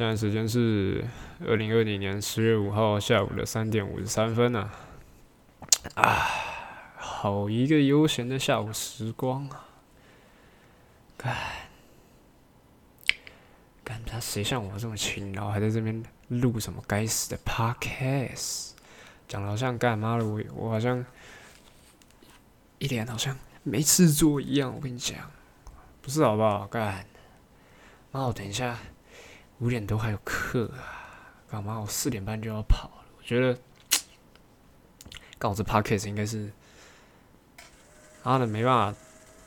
现在时间是二零二零年十月五号下午的三点五十三分啊！啊，好一个悠闲的下午时光啊！干，干他谁像我这么勤劳，还在这边录什么该死的 podcast？讲的好像干嘛了？我我好像一脸好像没事做一样。我跟你讲，不是好不好？干，妈，我等一下。五点多还有课啊，干嘛？我四点半就要跑了。我觉得，搞这 podcast 应该是，妈的没办法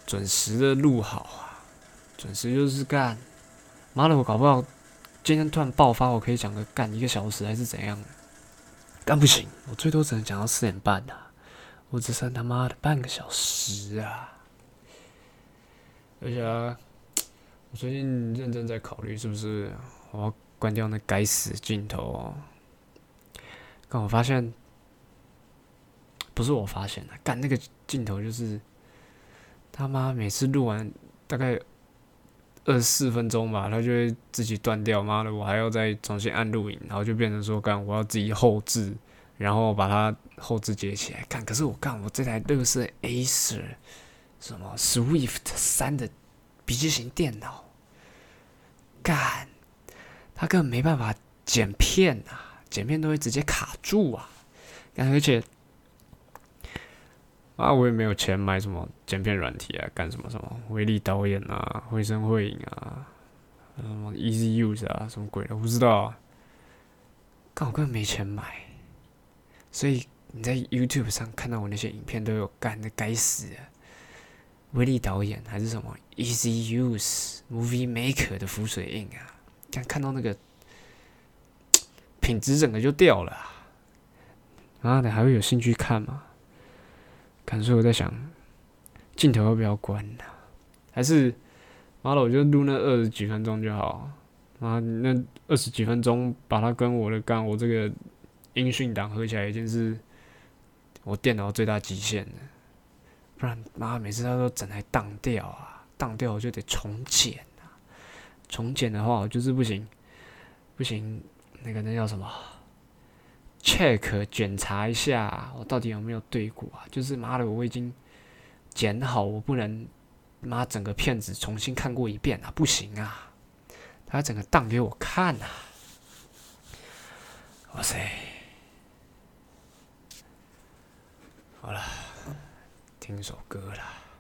准时的录好啊，准时就是干。妈的，我搞不好今天突然爆发，我可以讲个干一个小时还是怎样？干不行，我最多只能讲到四点半啊，我只剩他妈的半个小时啊！而且，我最近认真在考虑是不是。我要关掉那该死的镜头哦！但我发现，不是我发现的，干那个镜头就是他妈每次录完大概二十四分钟吧，它就会自己断掉。妈的，我还要再重新按录影，然后就变成说干我要自己后置，然后把它后置接起来干。可是我干我这台乐视 Acer 什么 Swift 三的笔记型电脑干。他根本没办法剪片啊，剪片都会直接卡住啊！而且啊，我也没有钱买什么剪片软体啊，干什么什么威力导演啊、绘声绘影啊、什么 Easy Use 啊，什么鬼的，我不知道啊。但我根本没钱买，所以你在 YouTube 上看到我那些影片都有干的该死的威力导演还是什么 Easy Use Movie Maker 的浮水印啊！看看到那个品质，整个就掉了。妈的，还会有兴趣看吗？可是我在想，镜头要不要关呢？还是妈的，我就录那二十几分钟就好。妈，那二十几分钟把它跟我的干我这个音讯档合起来，已经是我电脑最大极限了。不然妈每次它都整台荡掉啊，荡掉我就得重剪。重剪的话，我就是不行，不行，那个那叫什么？check 检查一下，我到底有没有对过啊？就是妈的，我已经剪好，我不能妈整个片子重新看过一遍啊，不行啊！他整个档给我看呐！哇塞！好了，听首歌了。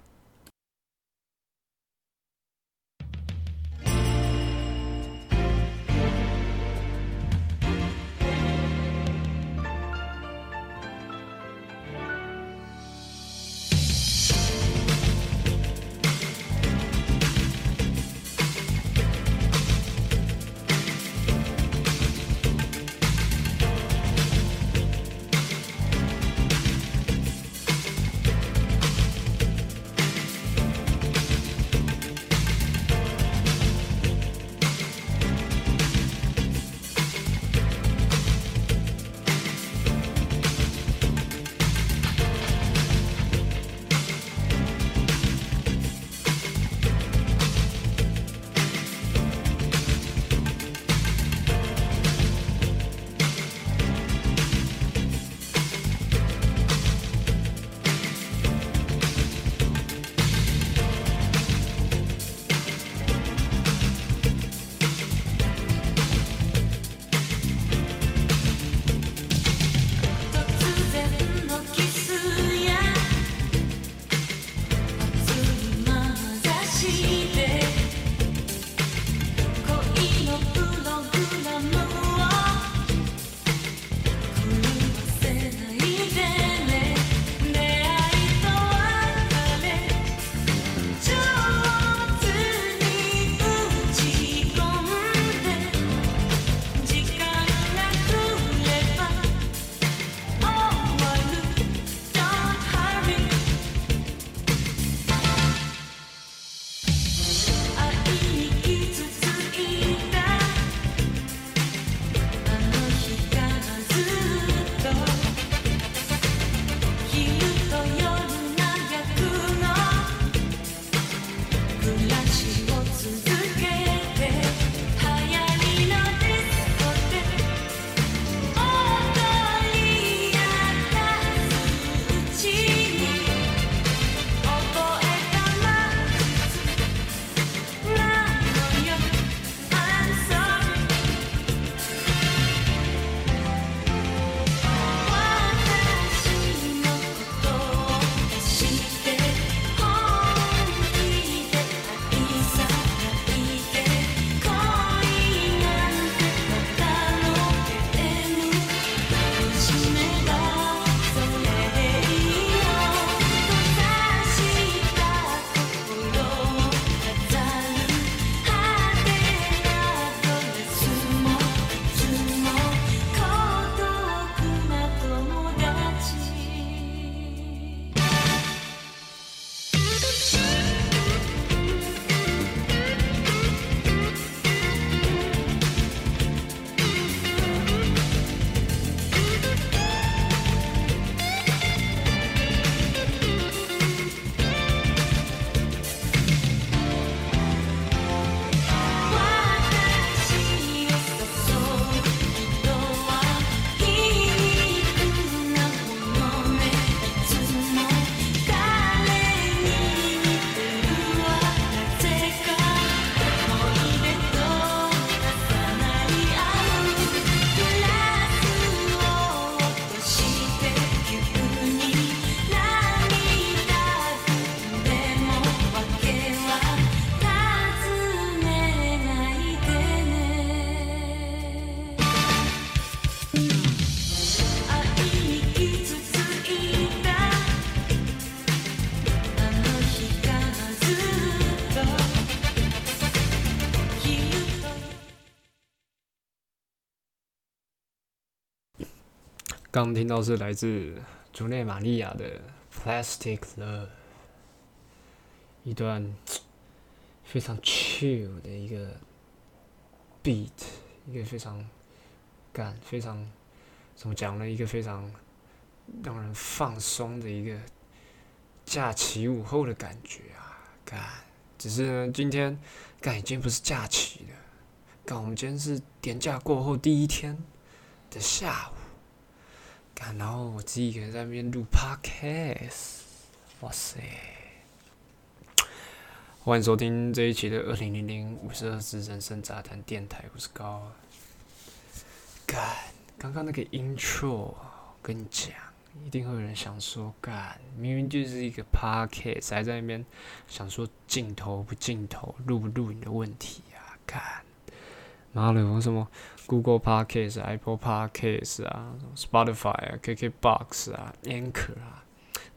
刚听到是来自竹内玛利亚的《Plastic Love》，一段非常 chill 的一个 beat，一个非常感非常怎么讲呢？一个非常让人放松的一个假期午后的感觉啊！干，只是呢，今天干已经不是假期了，干我们今天是年假过后第一天的下午。然后我自己一个人在那边录 podcast，哇塞！欢迎收听这一期的二零零零五十二次人生杂谈电台，我是高。干，刚刚那个 intro，我跟你讲，一定会有人想说，干，明明就是一个 podcast，还在那边想说镜头不镜头、录不录影的问题啊！干，妈的，我什么？Google Podcast、Apple Podcast 啊，Spotify 啊，KKBox 啊，Anchor 啊，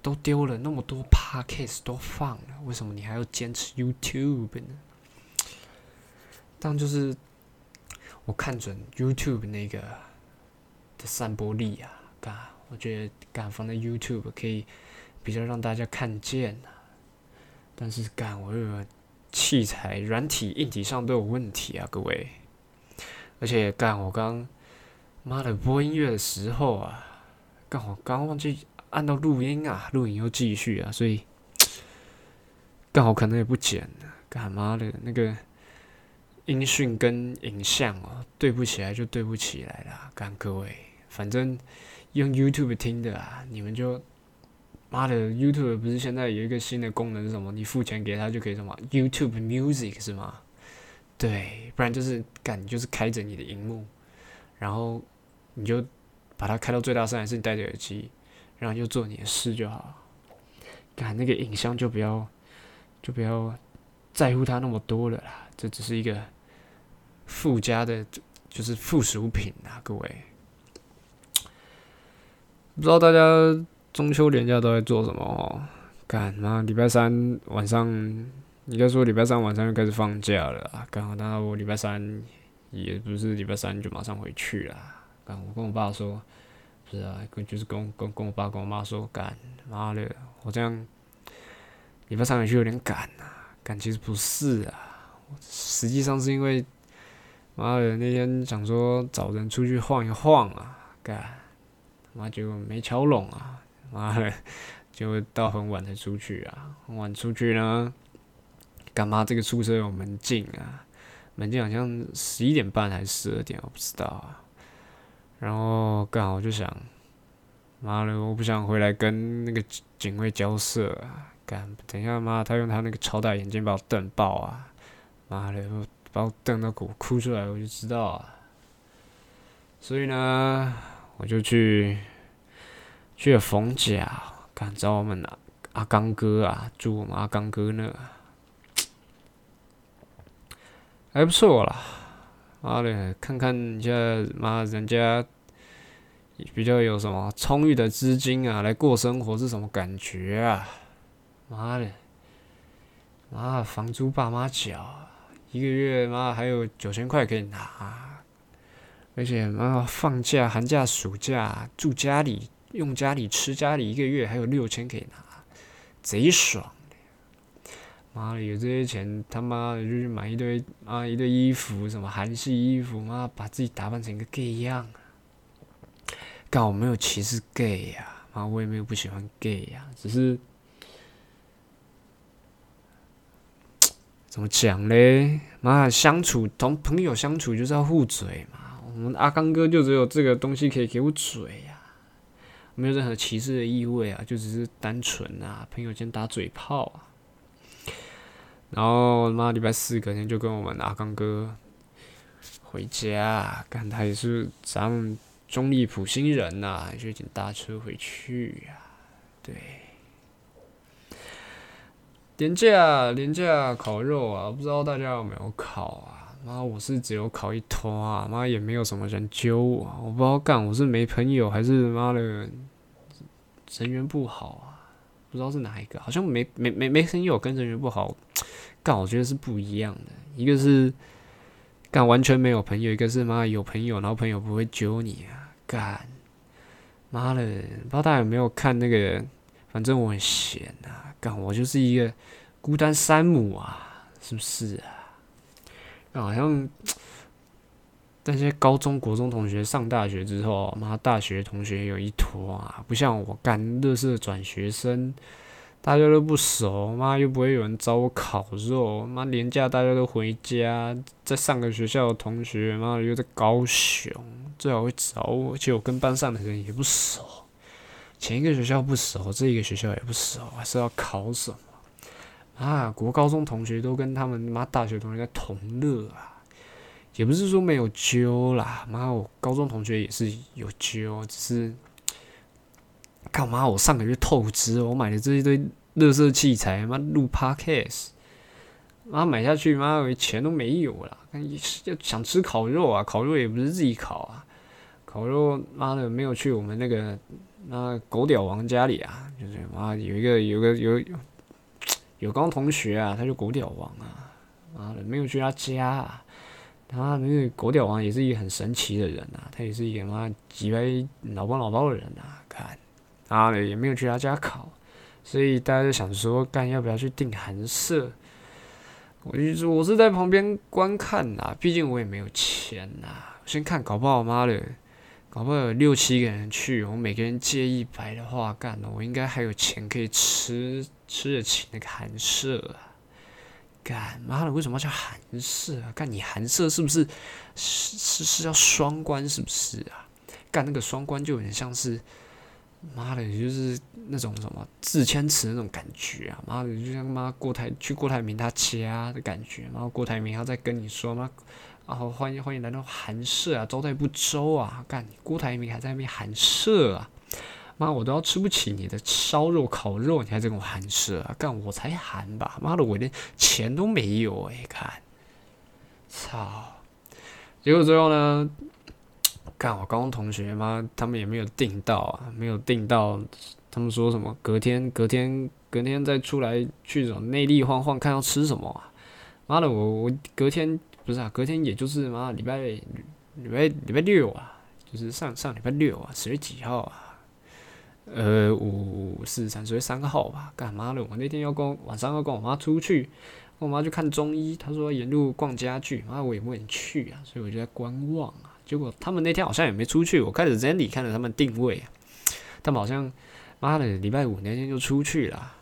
都丢了那么多 Podcast 都放了，为什么你还要坚持 YouTube 呢？但就是我看准 YouTube 那个的散播力啊，干，我觉得敢放在 YouTube 可以比较让大家看见啊。但是干，我这个器材、软体、硬体上都有问题啊，各位。而且干我刚妈的播音乐的时候啊，刚好刚忘记按到录音啊，录音又继续啊，所以刚好可能也不剪了。干妈的那个音讯跟影像哦，对不起来就对不起来了。干各位，反正用 YouTube 听的啊，你们就妈的 YouTube 不是现在有一个新的功能是什么？你付钱给他就可以什么 YouTube Music 是吗？对，不然就是干，就是开着你的荧幕，然后你就把它开到最大声，还是你戴着耳机，然后就做你的事就好。干那个影像就不要，就不要在乎它那么多了啦，这只是一个附加的，就是附属品啊，各位。不知道大家中秋连假都在做什么哦？干妈礼拜三晚上。应该说礼拜三晚上就开始放假了！刚好，当然我礼拜三也不是礼拜三就马上回去了。刚我跟我爸说，不是啊，跟就是跟跟跟我爸跟我妈说，赶妈的，我这样礼拜三回去有点赶啊。赶其实不是啊，实际上是因为妈的那天想说找人出去晃一晃啊，干妈结果没敲拢啊，妈的就到很晚才出去啊，很晚出去呢。干妈，这个宿舍有门禁啊？门禁好像十一点半还是十二点，我不知道啊。然后刚好我就想，妈的，我不想回来跟那个警卫交涉啊！干，等一下，妈，他用他那个超大眼睛把我瞪爆啊！妈的，把我瞪到哭哭出来，我就知道啊。所以呢，我就去去了冯家，干找我们阿阿刚哥啊，住我们阿刚哥那。还不错啦，妈的，看看一下，妈人家比较有什么充裕的资金啊，来过生活是什么感觉啊？妈的，妈房租爸妈缴，一个月妈还有九千块可以拿，而且妈放假、寒假、暑假住家里、用家里、吃家里，一个月还有六千可以拿，贼爽。妈的，有这些钱，他妈的就去买一堆啊一堆衣服，什么韩系衣服，妈把自己打扮成一个 gay 样。刚好没有歧视 gay 呀，妈我也没有不喜欢 gay 呀，只是怎么讲嘞？妈相处同朋友相处就是要互嘴嘛。我们阿刚哥就只有这个东西可以给我嘴呀，没有任何歧视的意味啊，就只是单纯啊朋友间打嘴炮啊。然后妈礼拜四隔天就跟我们阿刚哥回家，看他也是咱们中立普星人呐，就请搭车回去呀。对，廉价廉价烤肉啊，不知道大家有没有烤啊？妈，我是只有烤一坨啊，妈也没有什么人揪我，我不知道干，我是没朋友还是妈的人缘不好啊？不知道是哪一个，好像没没没没朋友跟人缘不好。干，我觉得是不一样的。一个是干完全没有朋友，一个是妈有朋友，然后朋友不会揪你啊。干，妈的，不知道大家有没有看那个？反正我很闲啊，干我就是一个孤单山姆啊，是不是啊？好像那些高中国中同学上大学之后，妈大学同学有一坨啊，不像我干乐色转学生。大家都不熟，妈又不会有人找我烤肉，妈年假大家都回家，在上个学校的同学，妈又在高雄，最好会找我，而且我跟班上的人也不熟，前一个学校不熟，这一个学校也不熟，还是要考什么？啊，国高中同学都跟他们妈大学同学在同乐啊，也不是说没有揪啦，妈我高中同学也是有揪，只是。干嘛？我上个月透支，我买的这一堆乐色器材，妈录 podcast，妈买下去，妈钱都没有了。要想吃烤肉啊，烤肉也不是自己烤啊，烤肉妈的没有去我们那个那狗屌王家里啊，就是妈有一个有个有有刚同学啊，他就狗屌王啊，妈的没有去他家啊。他那个狗屌王也是一个很神奇的人啊，他也是一个妈几百老包老包的人啊，看。啊，也没有去他家考，所以大家就想说，干要不要去订寒舍？我就说，我是在旁边观看呐，毕竟我也没有钱呐。先看，搞不好妈的，搞不好有六七个人去，我每个人借一百的话，干了，我应该还有钱可以吃吃得起那个寒舍啊！干妈的，为什么叫寒舍啊？干你寒舍是不是是是是要双关是不是啊？干那个双关就有点像是。妈的，就是那种什么自谦词那种感觉啊！妈的，就像妈郭台去郭台铭他家的感觉，然后郭台铭要再跟你说妈，然后欢迎欢迎来到寒舍啊，招待不周啊！干，郭台铭还在那边寒舍啊！妈，我都要吃不起你的烧肉烤肉，你还在跟我寒舍啊？干，我才寒吧！妈的，我连钱都没有哎！看，操！结果最后呢？看我高中同学嘛，他们也没有订到啊，没有订到。他们说什么隔天、隔天、隔天再出来去种内地晃晃，看要吃什么啊？妈的，我我隔天不是啊，隔天也就是妈礼拜礼拜礼拜六啊，就是上上礼拜六啊，十月几号啊？呃，五四三十月三号吧。干嘛的？我那天要跟晚上要跟我妈出去，跟我妈去看中医。她说沿路逛家具，妈我也不敢去啊，所以我就在观望啊。结果他们那天好像也没出去，我开始 Zendy 看着他们定位，他们好像妈的礼拜五那天就出去了，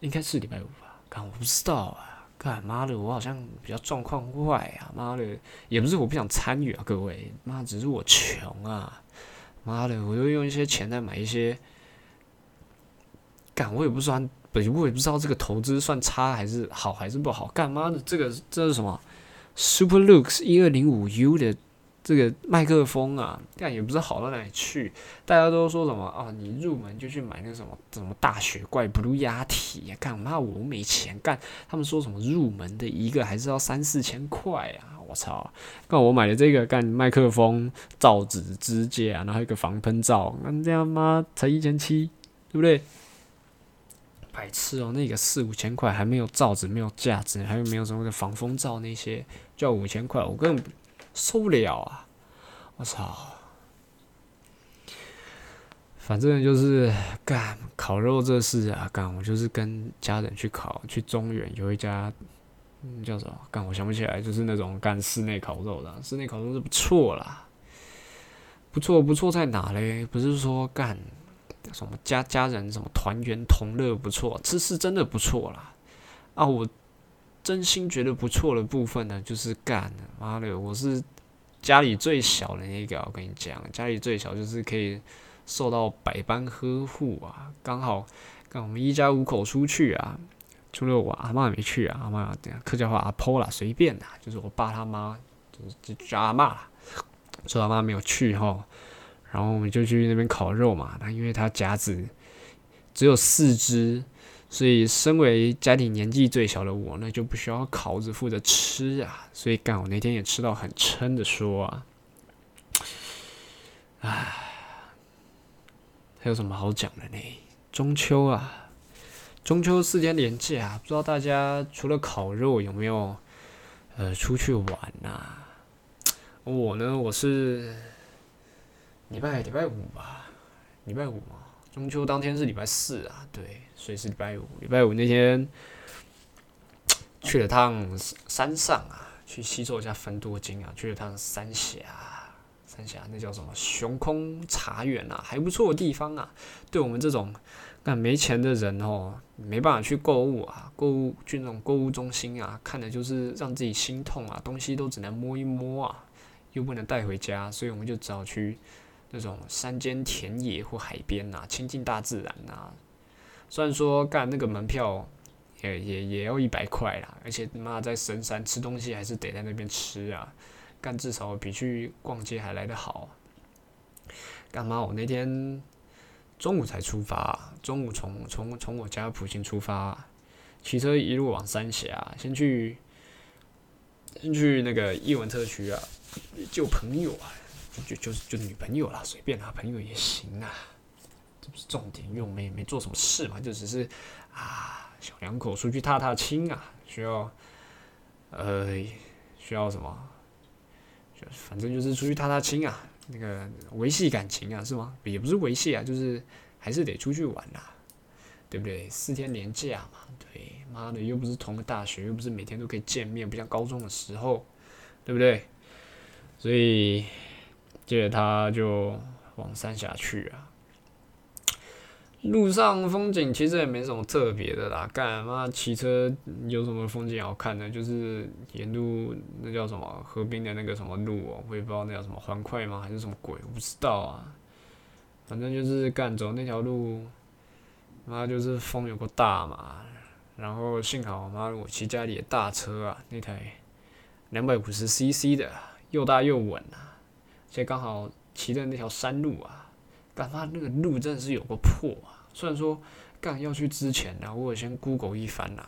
应该是礼拜五吧？看我不知道啊，干妈的我好像比较状况外啊，妈的也不是我不想参与啊，各位。妈只是我穷啊，妈的我就用一些钱来买一些，干我也不算，我也不知道这个投资算差还是好还是不好，干妈的这个这是什么？？Superlux 一二零五 U 的这个麦克风啊，但也不知道好到哪里去。大家都说什么啊？你入门就去买那个什么什么大雪怪 Blue 压体，干嘛我没钱干？他们说什么入门的一个还是要三四千块啊？我操！干我买的这个干麦克风罩子支架，然后一个防喷罩，那这样妈才一千七，对不对？白痴哦，那个四五千块还没有罩子，没有架子，还有没有什么的防风罩那些，就要五千块，我根本受不了啊！我操！反正就是干烤肉这事啊，干我就是跟家人去烤，去中原有一家，嗯，叫什么？干我想不起来，就是那种干室内烤肉的，室内烤肉是不错啦，不错不错在哪嘞？不是说干。什么家家人什么团圆同乐不错，这是真的不错啦。啊！我真心觉得不错的部分呢，就是干妈的，我是家里最小的那个。我跟你讲，家里最小就是可以受到百般呵护啊。刚好，跟我们一家五口出去啊，除了我阿妈没去啊，阿妈客家话阿婆啦，随便啦，就是我爸他妈就是就叫阿妈啦，说阿妈没有去哈。然后我们就去那边烤肉嘛。那因为他夹子只有四只，所以身为家里年纪最小的我呢，就不需要烤，只负责吃啊。所以干我那天也吃到很撑的说啊，唉，还有什么好讲的呢？中秋啊，中秋四天连假，不知道大家除了烤肉有没有呃出去玩呐？我呢，我是礼拜礼拜五吧，礼拜五嘛，中秋当天是礼拜四啊，对，所以是礼拜五。礼拜五那天去了趟山上啊，去吸收一下分多精啊，去了趟三峡，三峡那叫什么雄空茶园啊，还不错的地方啊。对我们这种那没钱的人哦，没办法去购物啊，购物去那种购物中心啊，看的就是让自己心痛啊，东西都只能摸一摸啊。又不能带回家，所以我们就只好去那种山间田野或海边呐，亲近大自然呐。虽然说干那个门票也也也要一百块啦，而且妈在深山吃东西还是得在那边吃啊，干至少比去逛街还来得好。干嘛？我那天中午才出发，中午从从从我家普京出发，骑车一路往三峡，先去先去那个艺文特区啊。救朋友啊，就就就女朋友啦，随便啦，朋友也行啊，这不是重点，因为我们也没做什么事嘛，就只是啊，小两口出去踏踏青啊，需要呃需要什么，就反正就是出去踏踏青啊，那个维系感情啊，是吗？也不是维系啊，就是还是得出去玩啦，对不对？四天年假嘛，对，妈的又不是同个大学，又不是每天都可以见面，不像高中的时候，对不对？所以，接着他就往三峡去啊。路上风景其实也没什么特别的啦，干嘛骑车有什么风景好看的？就是沿路那叫什么河滨的那个什么路哦，我也不知道那叫什么环快吗？还是什么鬼？我不知道啊。反正就是干走那条路，妈就是风有个大嘛。然后幸好妈我骑家里的大车啊，那台两百五十 CC 的。又大又稳啊，而且刚好骑的那条山路啊，干嘛那个路真的是有个破啊！虽然说干要去之前呢，我先 Google 一番呐，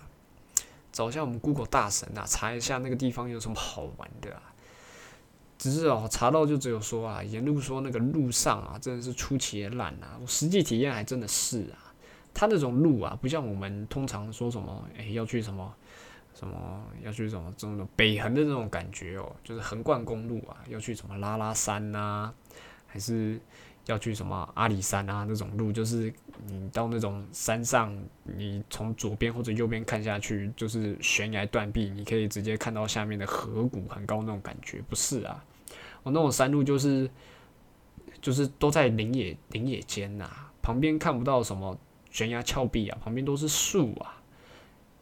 找一下我们 Google 大神啊，查一下那个地方有什么好玩的啊。只是哦，查到就只有说啊，沿路说那个路上啊，真的是出奇的烂啊。我实际体验还真的是啊，他那种路啊，不像我们通常说什么，哎，要去什么。什么要去什么这种北横的这种感觉哦，就是横贯公路啊，要去什么拉拉山呐，还是要去什么阿里山啊？那种路就是你到那种山上，你从左边或者右边看下去，就是悬崖断壁，你可以直接看到下面的河谷很高那种感觉，不是啊？我那种山路就是就是都在林野林野间呐，旁边看不到什么悬崖峭壁啊，旁边都是树啊。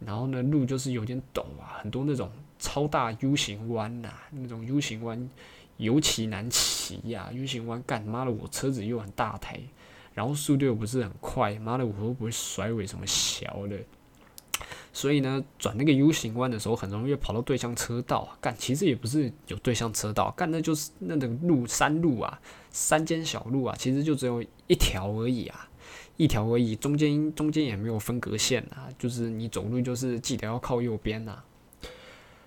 然后呢，路就是有点陡啊，很多那种超大 U 型弯呐，那种 U 型弯尤其难骑呀。U 型弯干妈的，我车子又很大台，然后速度又不是很快，妈的，我又不会甩尾什么小的？所以呢，转那个 U 型弯的时候，很容易跑到对向车道。干，其实也不是有对向车道，干那就是那种路山路啊，山间小路啊，其实就只有一条而已啊。一条而已，中间中间也没有分隔线啊，就是你走路就是记得要靠右边呐，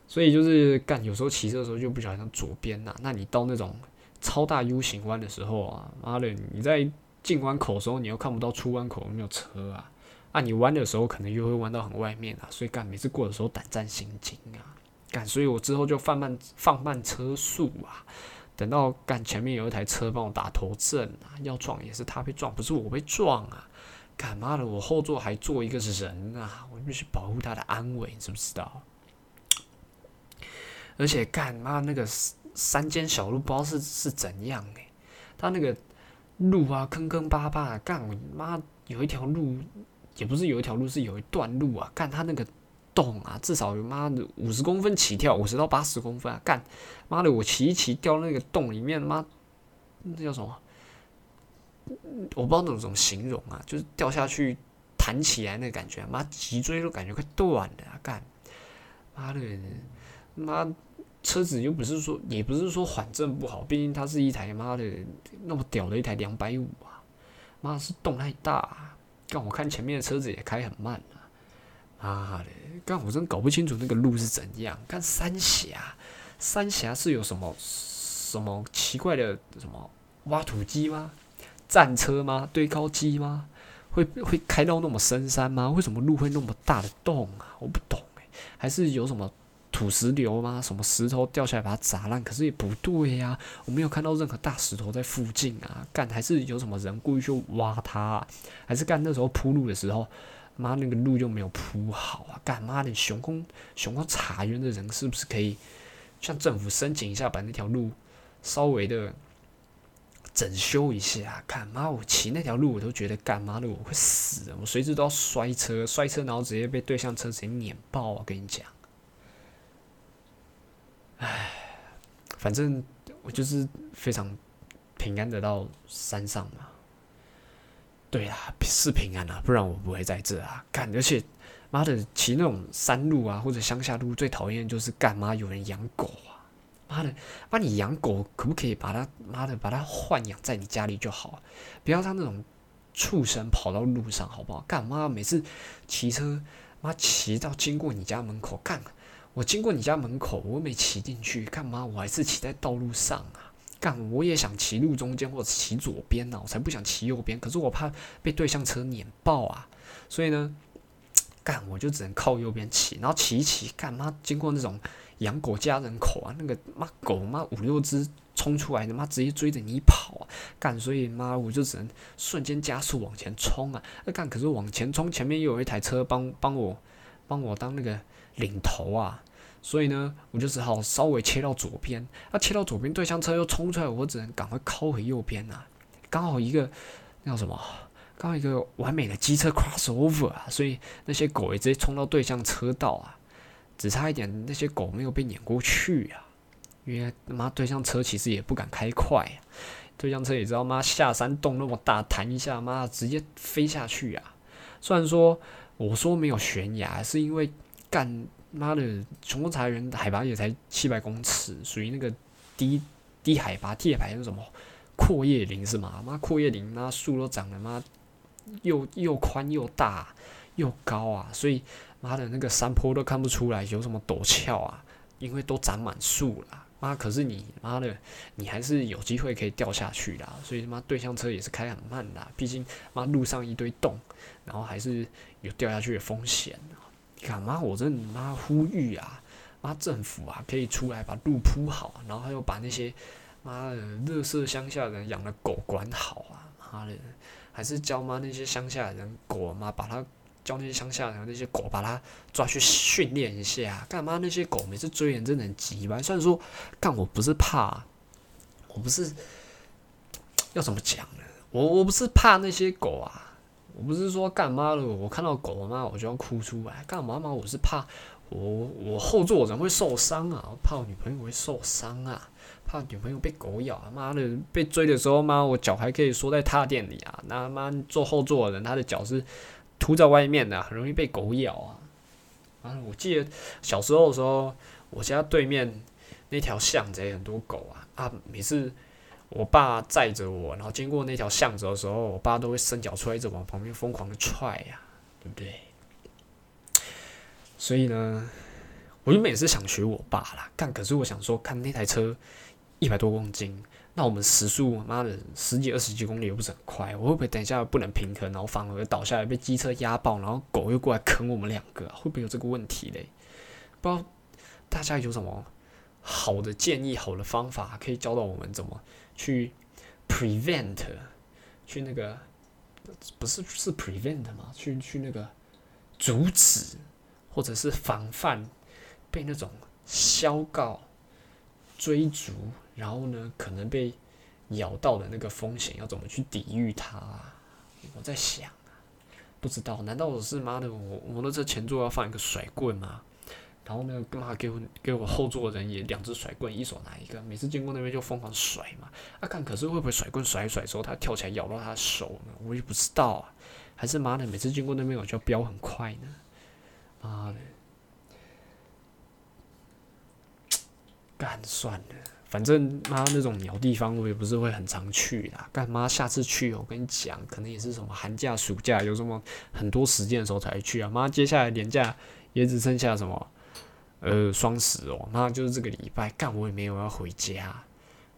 所以就是干有时候骑车的时候就不小心左边呐，那你到那种超大 U 型弯的时候啊，妈的你在进弯口的时候你又看不到出弯口有没有车啊，啊你弯的时候可能又会弯到很外面啊，所以干每次过的时候胆战心惊啊，干所以我之后就放慢放慢车速啊。等到干前面有一台车帮我打头阵啊，要撞也是他被撞，不是我被撞啊！干妈的，我后座还坐一个人啊，我必须保护他的安危，你知不知道？而且干妈那个山间小路不知道是是怎样诶，他那个路啊坑坑巴巴，干妈有一条路也不是有一条路是有一段路啊，干他那个。洞啊，至少有妈的五十公分起跳，五十到八十公分啊！干妈的，我骑一骑掉那个洞里面，妈那叫什么？我不知道那种形容啊，就是掉下去弹起来那感觉，妈脊椎都感觉快断了啊！干妈的，妈车子又不是说，也不是说缓震不好，毕竟它是一台妈的那么屌的一台两百五啊！妈是洞太大，干我看前面的车子也开很慢啊！嘞，干我真搞不清楚那个路是怎样。看三峡，三峡是有什么什么奇怪的什么挖土机吗？战车吗？堆高机吗？会会开到那么深山吗？为什么路会那么大的洞啊？我不懂哎，还是有什么土石流吗？什么石头掉下来把它砸烂？可是也不对呀，我没有看到任何大石头在附近啊！干还是有什么人故意去挖它？还是干那时候铺路的时候，妈那个路又没有铺好啊！干妈的熊空熊空茶园的人是不是可以向政府申请一下，把那条路稍微的？整修一下，干妈！我骑那条路，我都觉得干妈的我会死，我随时都要摔车，摔车然后直接被对向车直接碾爆啊！跟你讲，唉，反正我就是非常平安的到山上嘛。对啊，是平安啊，不然我不会在这啊。干，而且妈的骑那种山路啊或者乡下路，最讨厌就是干妈有人养狗啊。妈的，那你养狗可不可以把它妈的把它豢养在你家里就好，不要让那种畜生跑到路上，好不好？干妈每次骑车，妈骑到经过你家门口，干我经过你家门口，我没骑进去，干嘛？我还是骑在道路上啊？干我也想骑路中间或者骑左边呢，我才不想骑右边，可是我怕被对向车碾爆啊，所以呢，干我就只能靠右边骑，然后骑一骑，干妈经过那种。养狗家人口啊，那个妈狗妈五六只冲出来，他妈直接追着你跑啊！干，所以妈我就只能瞬间加速往前冲啊！那干，可是往前冲，前面又有一台车帮帮我帮我当那个领头啊！所以呢，我就只好稍微切到左边。那切到左边，对向车又冲出来，我只能赶快靠回右边呐！刚好一个那叫什么？刚好一个完美的机车 crossover 啊！所以那些狗也直接冲到对向车道啊！只差一点，那些狗没有被撵过去啊！因为他妈对向车其实也不敢开快啊，对向车也知道妈下山洞那么大，弹一下妈直接飞下去啊！虽然说我说没有悬崖，是因为干妈的穷公茶园海拔也才七百公尺，属于那个低低海拔，低海拔是什么阔叶林是吗？妈阔叶林那树都长得妈又又宽又大又高啊，所以。妈的，那个山坡都看不出来有什么陡峭啊，因为都长满树了。妈，可是你妈的，你还是有机会可以掉下去的。所以他妈对向车也是开很慢的，毕竟妈路上一堆洞，然后还是有掉下去的风险。你看妈，我真妈呼吁啊，妈政府啊，可以出来把路铺好，然后还要把那些妈的乐色乡下人养的狗管好啊。妈的，还是教妈那些乡下人狗妈把它。教那些乡下人那些狗，把它抓去训练一下。干嘛？那些狗每次追人真的很急吧？虽然说，干我不是怕，我不是 要怎么讲呢？我我不是怕那些狗啊，我不是说干嘛了。我看到狗妈我就要哭出来。干嘛嘛？我是怕我我后座人会受伤啊，我怕我女朋友会受伤啊，怕女朋友被狗咬。妈的，被追的时候妈，我脚还可以缩在踏垫里啊。那他妈坐后座的人，他的脚是。凸在外面的，很容易被狗咬啊！啊，我记得小时候的时候，我家对面那条巷子很多狗啊啊！每次我爸载着我，然后经过那条巷子的时候，我爸都会伸脚出来，一直往旁边疯狂的踹呀，对不对？所以呢，我原本也是想学我爸啦，但可是我想说，看那台车一百多公斤。那我们时速妈的十几二十几公里又不是很快，我会不会等一下不能平衡，然后反而倒下来被机车压爆，然后狗又过来啃我们两个，会不会有这个问题嘞？不知道大家有什么好的建议、好的方法可以教导我们怎么去 prevent，去那个不是是 prevent 吗？去去那个阻止或者是防范被那种消告追逐。然后呢，可能被咬到的那个风险要怎么去抵御它？我在想啊，不知道，难道我是妈的，我摩托车前座要放一个甩棍吗？然后呢，干嘛给我给我后座的人也两只甩棍，一手拿一个，每次经过那边就疯狂甩嘛？啊，看可是会不会甩棍甩一甩之后，他跳起来咬到他的手呢？我也不知道啊，还是妈的，每次经过那边我就要飙很快呢？妈的，干算了。反正妈那种鸟地方我也不是会很常去的，干妈下次去我跟你讲，可能也是什么寒假暑假有什么很多时间的时候才去啊。妈接下来年假也只剩下什么呃双十哦，那就是这个礼拜干我也没有要回家。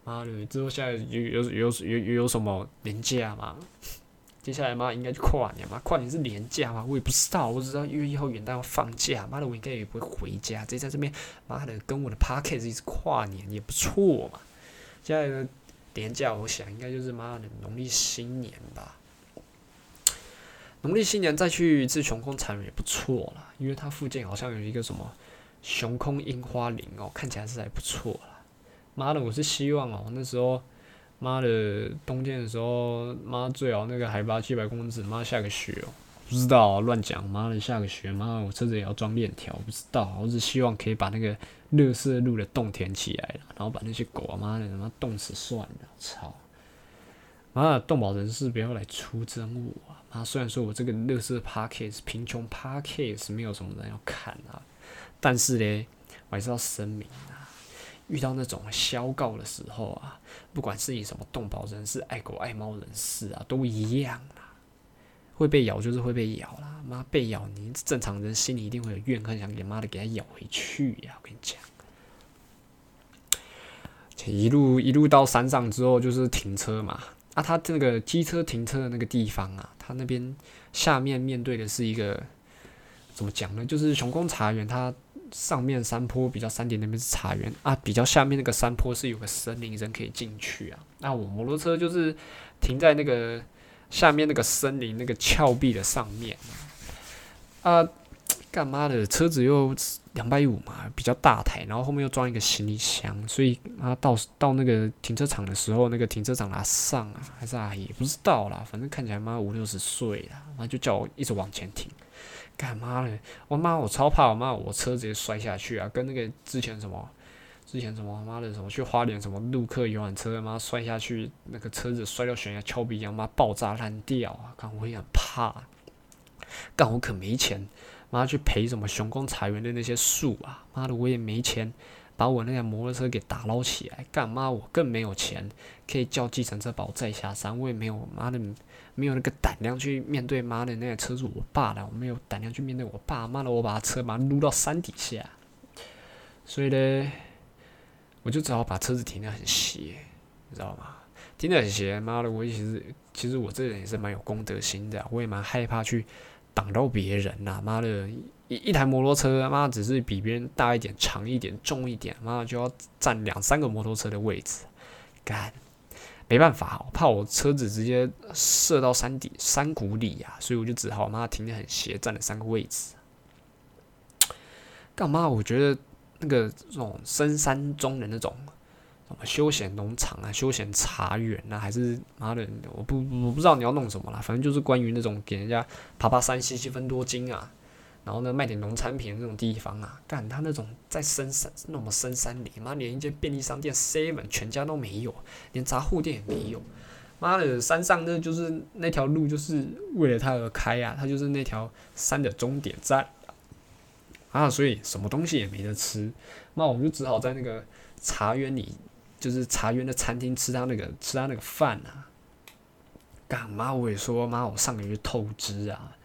妈的，之后下来有有有有有什么年假吗？接下来妈应该就跨年嘛，跨年是年假嘛，我也不知道，我只知道一月一号元旦要放假，妈的我应该也不会回家，直接在这边，妈的跟我的 p a r k e 一直跨年也不错嘛。接下来的年假，我想应该就是妈的农历新年吧。农历新年再去一次雄空茶园也不错啦，因为它附近好像有一个什么熊空樱花林哦，看起来是还不错啦。妈的，我是希望哦，那时候妈的冬天的时候，妈最好那个海拔七百公尺，妈下个雪哦，不知道乱讲，妈的下个雪，妈的我车子也要装链条，不知道，我只希望可以把那个乐色路的洞填起来然后把那些狗啊妈的他妈冻死算了，操！妈的，动保人士不要来出征我啊！妈，虽然说我这个乐色 parkes 贫穷 parkes 没有什么人要看啊，但是嘞，我还是要声明啊，遇到那种消告的时候啊，不管是你什么动保人士、爱狗爱猫人士啊，都一样啦，会被咬就是会被咬啦。妈，被咬你正常人心里一定会有怨恨，想给妈的给他咬回去呀！我跟你讲。一路一路到山上之后，就是停车嘛。啊，他这个机车停车的那个地方啊，他那边下面面对的是一个怎么讲呢？就是雄宫茶园，它上面山坡比较山顶那边是茶园啊，比较下面那个山坡是有个森林，人可以进去啊。那我摩托车就是停在那个下面那个森林那个峭壁的上面啊。干妈的车子又两百五嘛，比较大台，然后后面又装一个行李箱，所以啊到到那个停车场的时候，那个停车场阿上啊还是阿姨不知道啦，反正看起来妈五六十岁了，然后就叫我一直往前停。干妈的，我妈我超怕我妈我车直接摔下去啊，跟那个之前什么之前什么妈的什么去花莲什么陆客游览车妈摔下去，那个车子摔到悬崖峭壁一样，妈爆炸烂掉啊！干我也很怕，干我可没钱。妈去赔什么雄工裁员的那些树啊！妈的，我也没钱把我那辆摩托车给打捞起来。干妈，我更没有钱可以叫计程车把我载下山。我也没有妈的没有那个胆量去面对妈的那个车是我爸的，我没有胆量去面对我爸。妈的，我把车把它撸到山底下。所以呢，我就只好把车子停得很斜，你知道吗？停得很斜。妈的，我其实其实我这人也是蛮有公德心的，我也蛮害怕去。挡到别人呐！妈的，一一台摩托车，妈只是比别人大一点、长一点、重一点，妈的就要占两三个摩托车的位置，干，没办法，我怕我车子直接射到山底、山谷里呀，所以我就只好妈停的很斜，占了三个位置。干嘛？我觉得那个这种深山中的那种什么。休闲农场啊，休闲茶园啊，还是妈的，我不我不知道你要弄什么啦，反正就是关于那种给人家爬爬山、吸吸分多金啊，然后呢卖点农产品那种地方啊，干他那种在深山那么深山里，妈连一间便利商店、seven 全家都没有，连杂货店也没有，妈的山上那就是那条路就是为了他而开啊，他就是那条山的终点站啊，所以什么东西也没得吃，那我们就只好在那个茶园里。就是茶园的餐厅吃他那个吃他那个饭啊，干妈我也说妈我上个月透支啊，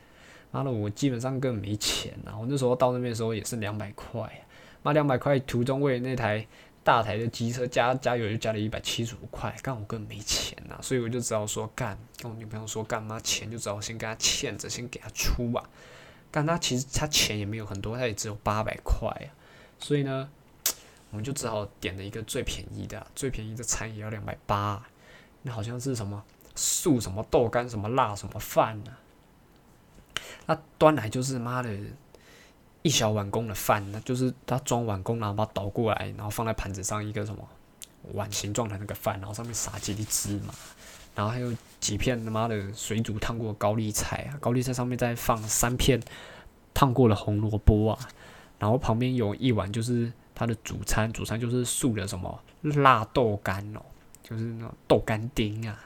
妈的我基本上根本没钱啊，我那时候到那边的时候也是两百块，妈两百块途中为那台大台的机车加加油就加了一百七十五块，干我根本没钱呐，所以我就只好说干跟我女朋友说干妈钱就只好先跟她欠着先给她出吧，干她其实她钱也没有很多，她也只有八百块啊，所以呢。我们就只好点了一个最便宜的，最便宜的餐也要两百八，那好像是什么素什么豆干什么辣什么饭呢？他端来就是妈的一小碗公的饭，那就是他装碗公，然后把它倒过来，然后放在盘子上一个什么碗形状的那个饭，然后上面撒几粒芝麻，然后还有几片他妈的水煮烫过高丽菜啊，高丽菜上面再放三片烫过的红萝卜啊，然后旁边有一碗就是。它的主餐，主餐就是素的什么辣豆干哦，就是那种豆干丁啊，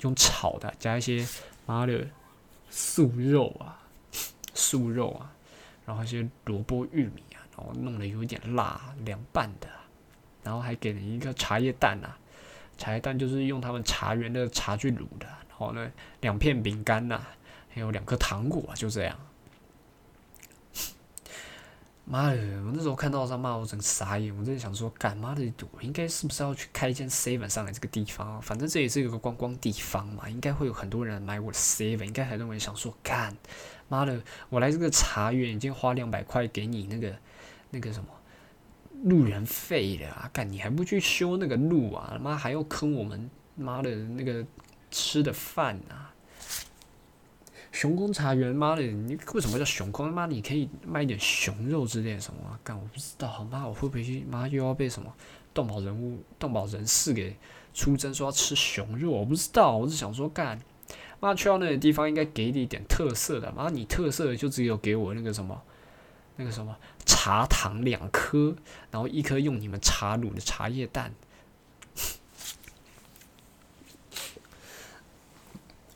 用炒的，加一些妈的素肉啊，素肉啊，然后一些萝卜、玉米啊，然后弄得有一点辣，凉拌的，然后还给了一个茶叶蛋啊，茶叶蛋就是用他们茶园的茶去卤的，然后呢，两片饼干呐，还有两颗糖果，就这样。妈的！我那时候看到他骂，我整傻眼。我真的想说，干妈的，我应该是不是要去开一间 seven 上来这个地方？反正这也是一个观光地方嘛，应该会有很多人买我的 seven。应该很多人想说，干妈的，我来这个茶园已经花两百块给你那个那个什么路人费了啊！干你还不去修那个路啊？妈还要坑我们妈的那个吃的饭啊！熊空茶园，妈的，你为什么叫熊空？妈，你可以卖点熊肉之类的什么？干，我不知道，妈，我会不会去？妈又要被什么动保人物、动保人士给出征，说要吃熊肉？我不知道，我是想说，干，妈去到那个地方应该给你一点特色的。妈，你特色的就只有给我那个什么，那个什么茶糖两颗，然后一颗用你们茶卤的茶叶蛋。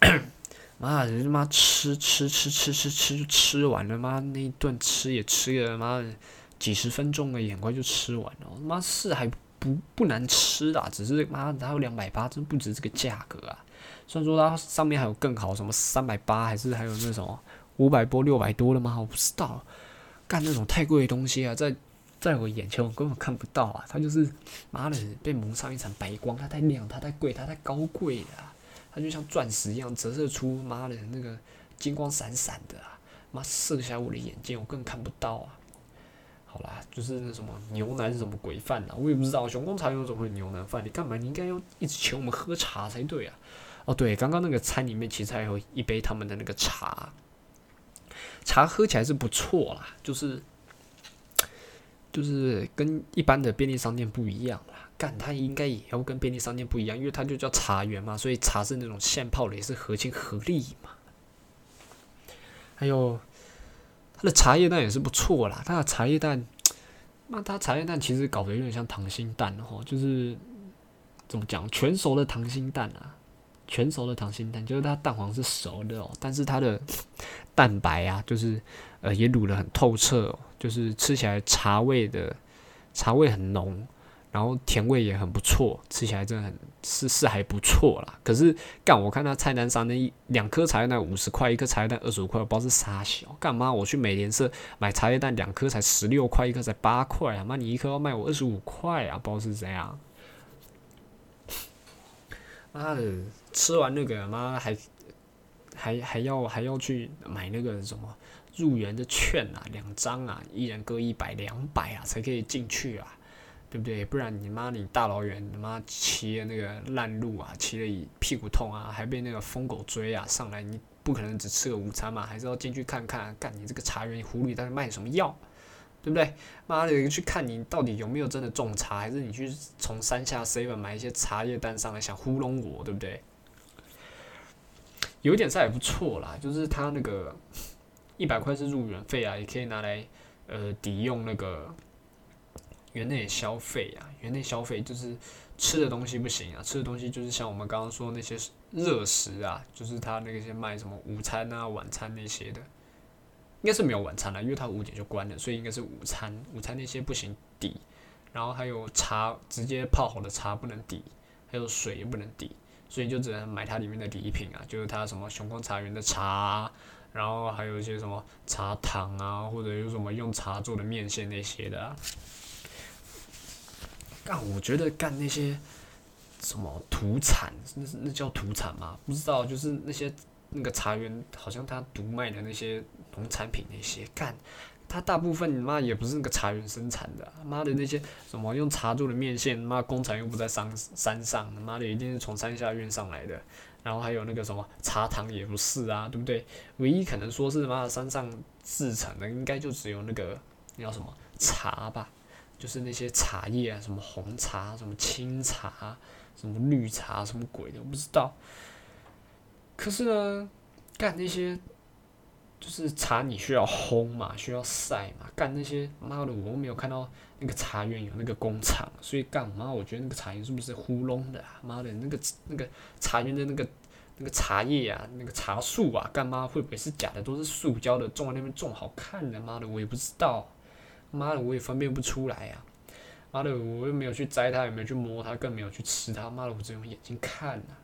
妈人，他妈吃吃吃吃吃吃就吃完了，妈那一顿吃也吃了，妈几十分钟而已，很快就吃完了。妈是还不不难吃的，只是妈还有两百八，真不值这个价格啊！虽然说它上面还有更好，什么三百八，还是还有那什么五百多、六百多的吗？我不知道。干那种太贵的东西啊，在在我眼前我根本看不到啊！它就是妈的被蒙上一层白光，它太亮，它太贵，它太高贵了。它就像钻石一样折射出妈的那个金光闪闪的啊！妈射瞎我的眼睛，我更看不到啊！好啦，就是那什么牛腩是什么鬼饭啊？我也不知道。熊公茶有怎么会牛腩饭？你干嘛？你应该要一直请我们喝茶才对啊！哦，对，刚刚那个餐里面其实还有一杯他们的那个茶，茶喝起来是不错啦，就是就是跟一般的便利商店不一样啦。干，它应该也要跟便利商店不一样，因为它就叫茶园嘛，所以茶是那种现泡的，也是合情合理嘛。还有它的茶叶蛋也是不错啦，它的茶叶蛋，那它茶叶蛋其实搞得有点像溏心蛋哦，就是怎么讲，全熟的溏心蛋啊，全熟的溏心蛋，就是它蛋黄是熟的哦，但是它的 蛋白啊，就是呃也卤得很透彻哦，就是吃起来茶味的茶味很浓。然后甜味也很不错，吃起来真的很是是还不错啦。可是干我看他菜单上那一两颗茶叶蛋五十块，一颗茶叶蛋二十五块，我不知道是啥小。干嘛我去美联社买茶叶蛋两颗才十六块，一颗才八块啊！妈你一颗要卖我二十五块啊！不知道是怎样。妈的，吃完那个妈还还还要还要去买那个什么入园的券啊，两张啊，一人各一百两百啊，才可以进去啊。对不对？不然你妈你大老远他妈骑的那个烂路啊，骑的屁股痛啊，还被那个疯狗追啊，上来你不可能只吃个午餐嘛，还是要进去看看，干你这个茶园狐狸在卖什么药，对不对？妈的，去看你到底有没有真的种茶，还是你去从山下 C 馆买一些茶叶蛋上来想糊弄我，对不对？有点菜也不错啦，就是他那个一百块是入园费啊，也可以拿来呃抵用那个。园内消费啊，园内消费就是吃的东西不行啊，吃的东西就是像我们刚刚说那些热食啊，就是他那些卖什么午餐啊、晚餐那些的，应该是没有晚餐了，因为他五点就关了，所以应该是午餐。午餐那些不行抵，然后还有茶，直接泡好的茶不能抵，还有水也不能抵，所以就只能买它里面的礼品啊，就是它什么雄光茶园的茶，然后还有一些什么茶糖啊，或者有什么用茶做的面线那些的。干，我觉得干那些什么土产，那是那叫土产吗？不知道，就是那些那个茶园，好像他独卖的那些农产品那些，干，他大部分你妈也不是那个茶园生产的，妈的那些什么用茶做的面线，妈工厂又不在山山上，他妈的一定是从山下运上来的，然后还有那个什么茶糖也不是啊，对不对？唯一可能说是妈的山上制成的，应该就只有那个叫什么茶吧。就是那些茶叶啊，什么红茶、什么青茶、什么绿茶、什么鬼的，我不知道。可是呢，干那些就是茶，你需要烘嘛，需要晒嘛。干那些妈的，我没有看到那个茶园有那个工厂，所以干妈，我觉得那个茶园是不是糊弄的？妈的，那个那个茶园的那个那个茶叶啊，那个茶树啊，干妈会不会是假的？都是塑胶的，种在那边种好看的？妈的，我也不知道。妈的，我也分辨不出来呀！妈的，我又没有去摘它，也没有去摸它，更没有去吃它。妈的，我只用眼睛看呐，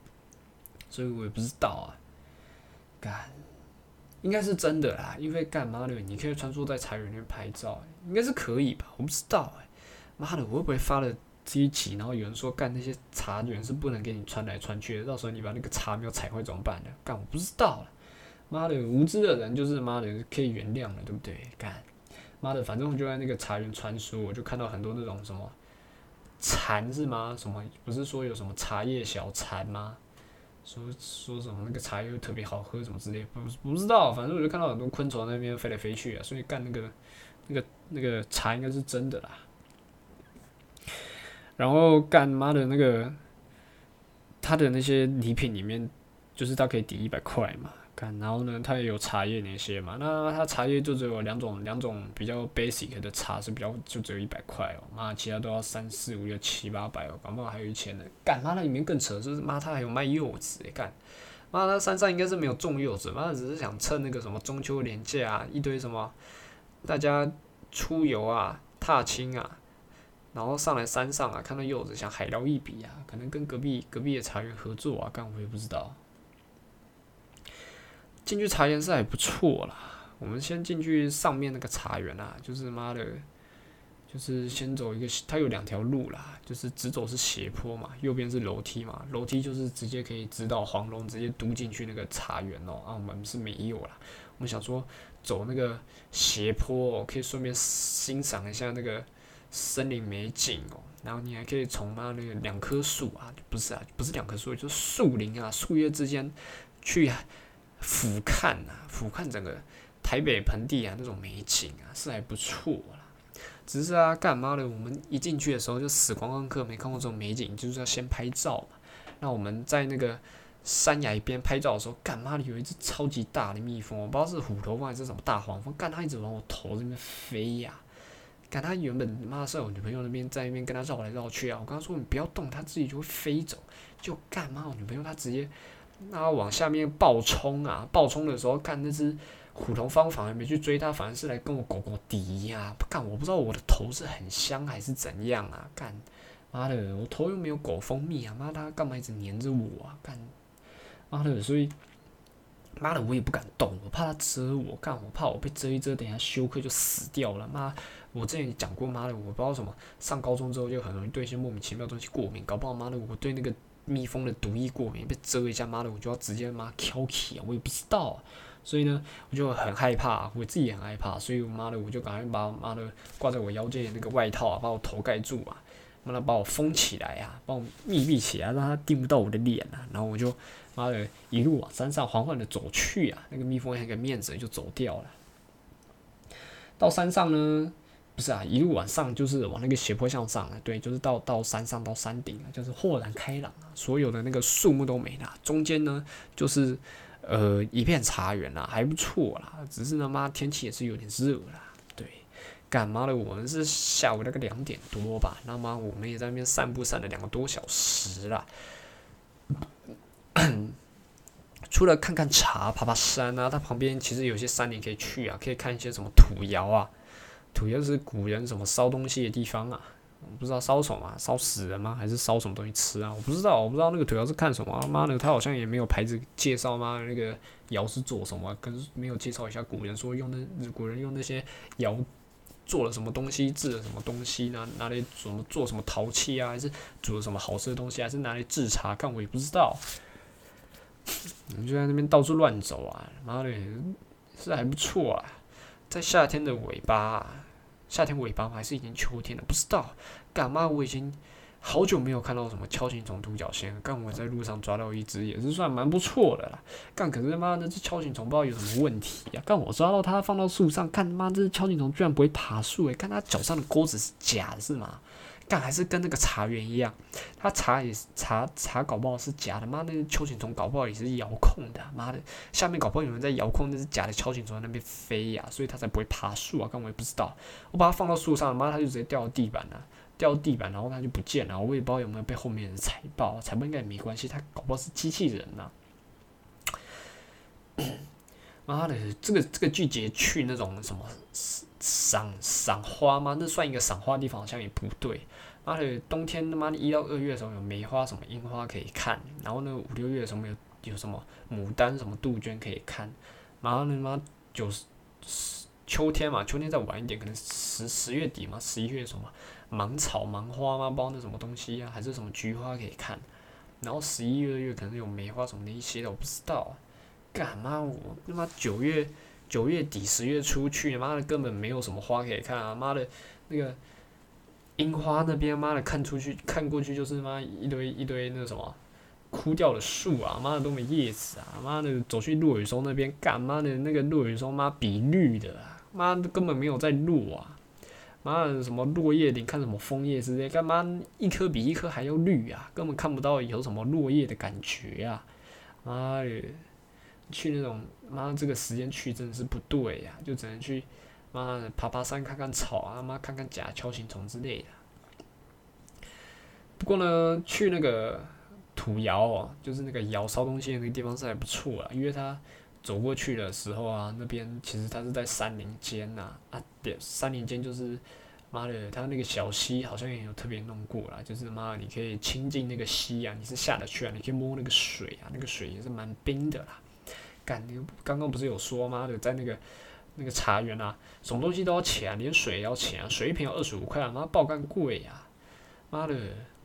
所以我也不知道啊。干，应该是真的啦，因为干妈的，你可以穿梭在茶园里面拍照，应该是可以吧？我不知道哎，妈的，我会不会发了这一集，然后有人说干那些茶园是不能给你穿来穿去的，到时候你把那个茶苗踩坏怎么办呢？干我不知道了，妈的，无知的人就是妈的可以原谅了，对不对？干，妈的，反正就在那个茶园穿梭，我就看到很多那种什么蝉是吗？什么不是说有什么茶叶小蝉吗？说说什么那个茶又特别好喝什么之类，不不知道，反正我就看到很多昆虫那边飞来飞去啊，所以干那个那个那个茶应该是真的啦。然后干妈的那个他的那些礼品里面，就是他可以抵一百块嘛。然后呢，它也有茶叶那些嘛，那它茶叶就只有两种，两种比较 basic 的茶是比较就只有一百块哦，妈，其他都要三四五六七八百哦，搞不好还有一千的。干妈那里面更扯，就是妈它还有卖柚子诶，干，妈它山上应该是没有种柚子，妈只是想趁那个什么中秋连假啊，一堆什么大家出游啊、踏青啊，然后上来山上啊，看到柚子想海捞一笔啊，可能跟隔壁隔壁的茶园合作啊，干我也不知道。进去茶园是还不错啦。我们先进去上面那个茶园啊，就是妈的，就是先走一个，它有两条路啦，就是直走是斜坡嘛，右边是楼梯嘛，楼梯就是直接可以直到黄龙，直接嘟进去那个茶园哦。啊，我们是没有啦，我们想说走那个斜坡，可以顺便欣赏一下那个森林美景哦。然后你还可以从那那个两棵树啊，不是啊，不是两棵树，就是树林啊，树叶之间去。俯瞰啊，俯瞰整个台北盆地啊，那种美景啊，是还不错啦。只是啊，干嘛的，我们一进去的时候就死光光客，没看过这种美景，就是要先拍照嘛。那我们在那个山崖边拍照的时候，干嘛的有一只超级大的蜜蜂，我不知道是虎头蜂还是什么大黄蜂，干它一直往我头这边飞呀。干它原本妈在我女朋友那边在那边跟它绕来绕去啊，我跟他说你不要动，它自己就会飞走。就干嘛我女朋友她直接。那往下面暴冲啊！暴冲的时候，看那只虎头方反而没去追它，反而是来跟我狗狗敌呀！干，我不知道我的头是很香还是怎样啊！干，妈的，我头又没有狗蜂蜜啊！妈，它干嘛一直黏着我啊？干，妈的，所以，妈的，我也不敢动，我怕它蛰我。干，我怕我被蛰一蛰，等下休克就死掉了。妈，我之前讲过，妈的，我不知道什么，上高中之后就很容易对一些莫名其妙的东西过敏，搞不好妈的，我对那个。蜜蜂的毒液过敏，被蛰一下，妈的，我就要直接妈挑起啊！我也不知道，所以呢，我就很害怕，我自己也很害怕，所以我妈的，我就赶快把我妈的挂在我腰间的那个外套啊，把我头盖住啊，妈的把我封起来啊，把我密闭起来，让它盯不到我的脸啊。然后我就妈的一路往山上缓缓的走去啊，那个蜜蜂还给面子就走掉了。到山上呢。不是啊，一路往上就是往那个斜坡向上啊，对，就是到到山上到山顶啊，就是豁然开朗啊，所有的那个树木都没了，中间呢就是呃一片茶园啦，还不错啦，只是他妈天气也是有点热啦，对，干嘛的？我们是下午那个两点多吧，那么我们也在那边散步散了两个多小时啦，除了看看茶、爬爬山啊，它旁边其实有些山你可以去啊，可以看一些什么土窑啊。土窑是古人什么烧东西的地方啊？我不知道烧什么，烧死人吗？还是烧什么东西吃啊？我不知道，我不知道那个土窑是看什么。妈的，他好像也没有牌子介绍吗？那个窑是做什么？跟没有介绍一下古人说用那古人用那些窑做了什么东西，制了什么东西呢？拿来怎么做什么陶器啊？还是煮了什么好吃的东西？还是拿来制茶？看我也不知道。你就在那边到处乱走啊！妈的，是还不错啊。在夏天的尾巴，夏天尾巴吗？还是已经秋天了？不知道。干嘛？我已经好久没有看到什么锹形虫、独角仙。干，我在路上抓到一只，也是算蛮不错的啦。干，可是他妈那只锹形虫不知道有什么问题呀？干，我抓到它放到树上，看他妈这只锹形虫居然不会爬树诶！看它脚上的钩子是假的，是吗？干还是跟那个茶园一样，他茶也是茶茶搞不好是假的，妈那个锹形虫搞不好也是遥控的，妈的下面搞不好有人在遥控那是假的蚯蚓虫在那边飞呀，所以它才不会爬树啊，刚我也不知道，我把它放到树上，妈它就直接掉到地板了，掉地板然后它就不见了，我也不知道有没有被后面人踩爆，踩爆应该也没关系，它搞不好是机器人呐，妈的这个这个季节去那种什么。赏赏花吗？那算一个赏花的地方，好像也不对。妈的，冬天他妈的一到二月的时候有梅花什么樱花可以看，然后呢五六月的时候有有什么牡丹什么杜鹃可以看。马上他妈九十秋天嘛，秋天再晚一点，可能十十月底嘛，十一月什么芒草芒花嘛，不知道那什么东西啊，还是什么菊花可以看。然后十一月月可能有梅花什么的一些的，我不知道。干嘛我他妈九月九月底十月初去，妈的根本没有什么花可以看啊！妈的，那个樱花那边，妈的看出去看过去就是妈一堆一堆那什么枯掉的树啊！妈的都没叶子啊！妈的走去落雨松那边，干嘛的那个落雨松妈比绿的，妈的根本没有在落啊！妈的什么落叶你看什么枫叶之类，干嘛一颗比一颗还要绿啊？根本看不到有什么落叶的感觉啊！妈的！去那种妈这个时间去真的是不对呀，就只能去妈的爬爬山看看草啊，妈看看甲锹形虫之类的。不过呢，去那个土窑哦，就是那个窑烧东西的那个地方是还不错啊，因为它走过去的时候啊，那边其实它是在山林间呐啊，对，山林间就是妈的，它那个小溪好像也有特别弄过啦，就是妈的你可以亲近那个溪啊，你是下得去啊，你可以摸那个水啊，那个水也是蛮冰的啦。干，你刚刚不是有说吗？的，在那个那个茶园啊，什么东西都要钱，连水也要钱啊，水一瓶要二十五块啊，妈爆干贵呀！妈的，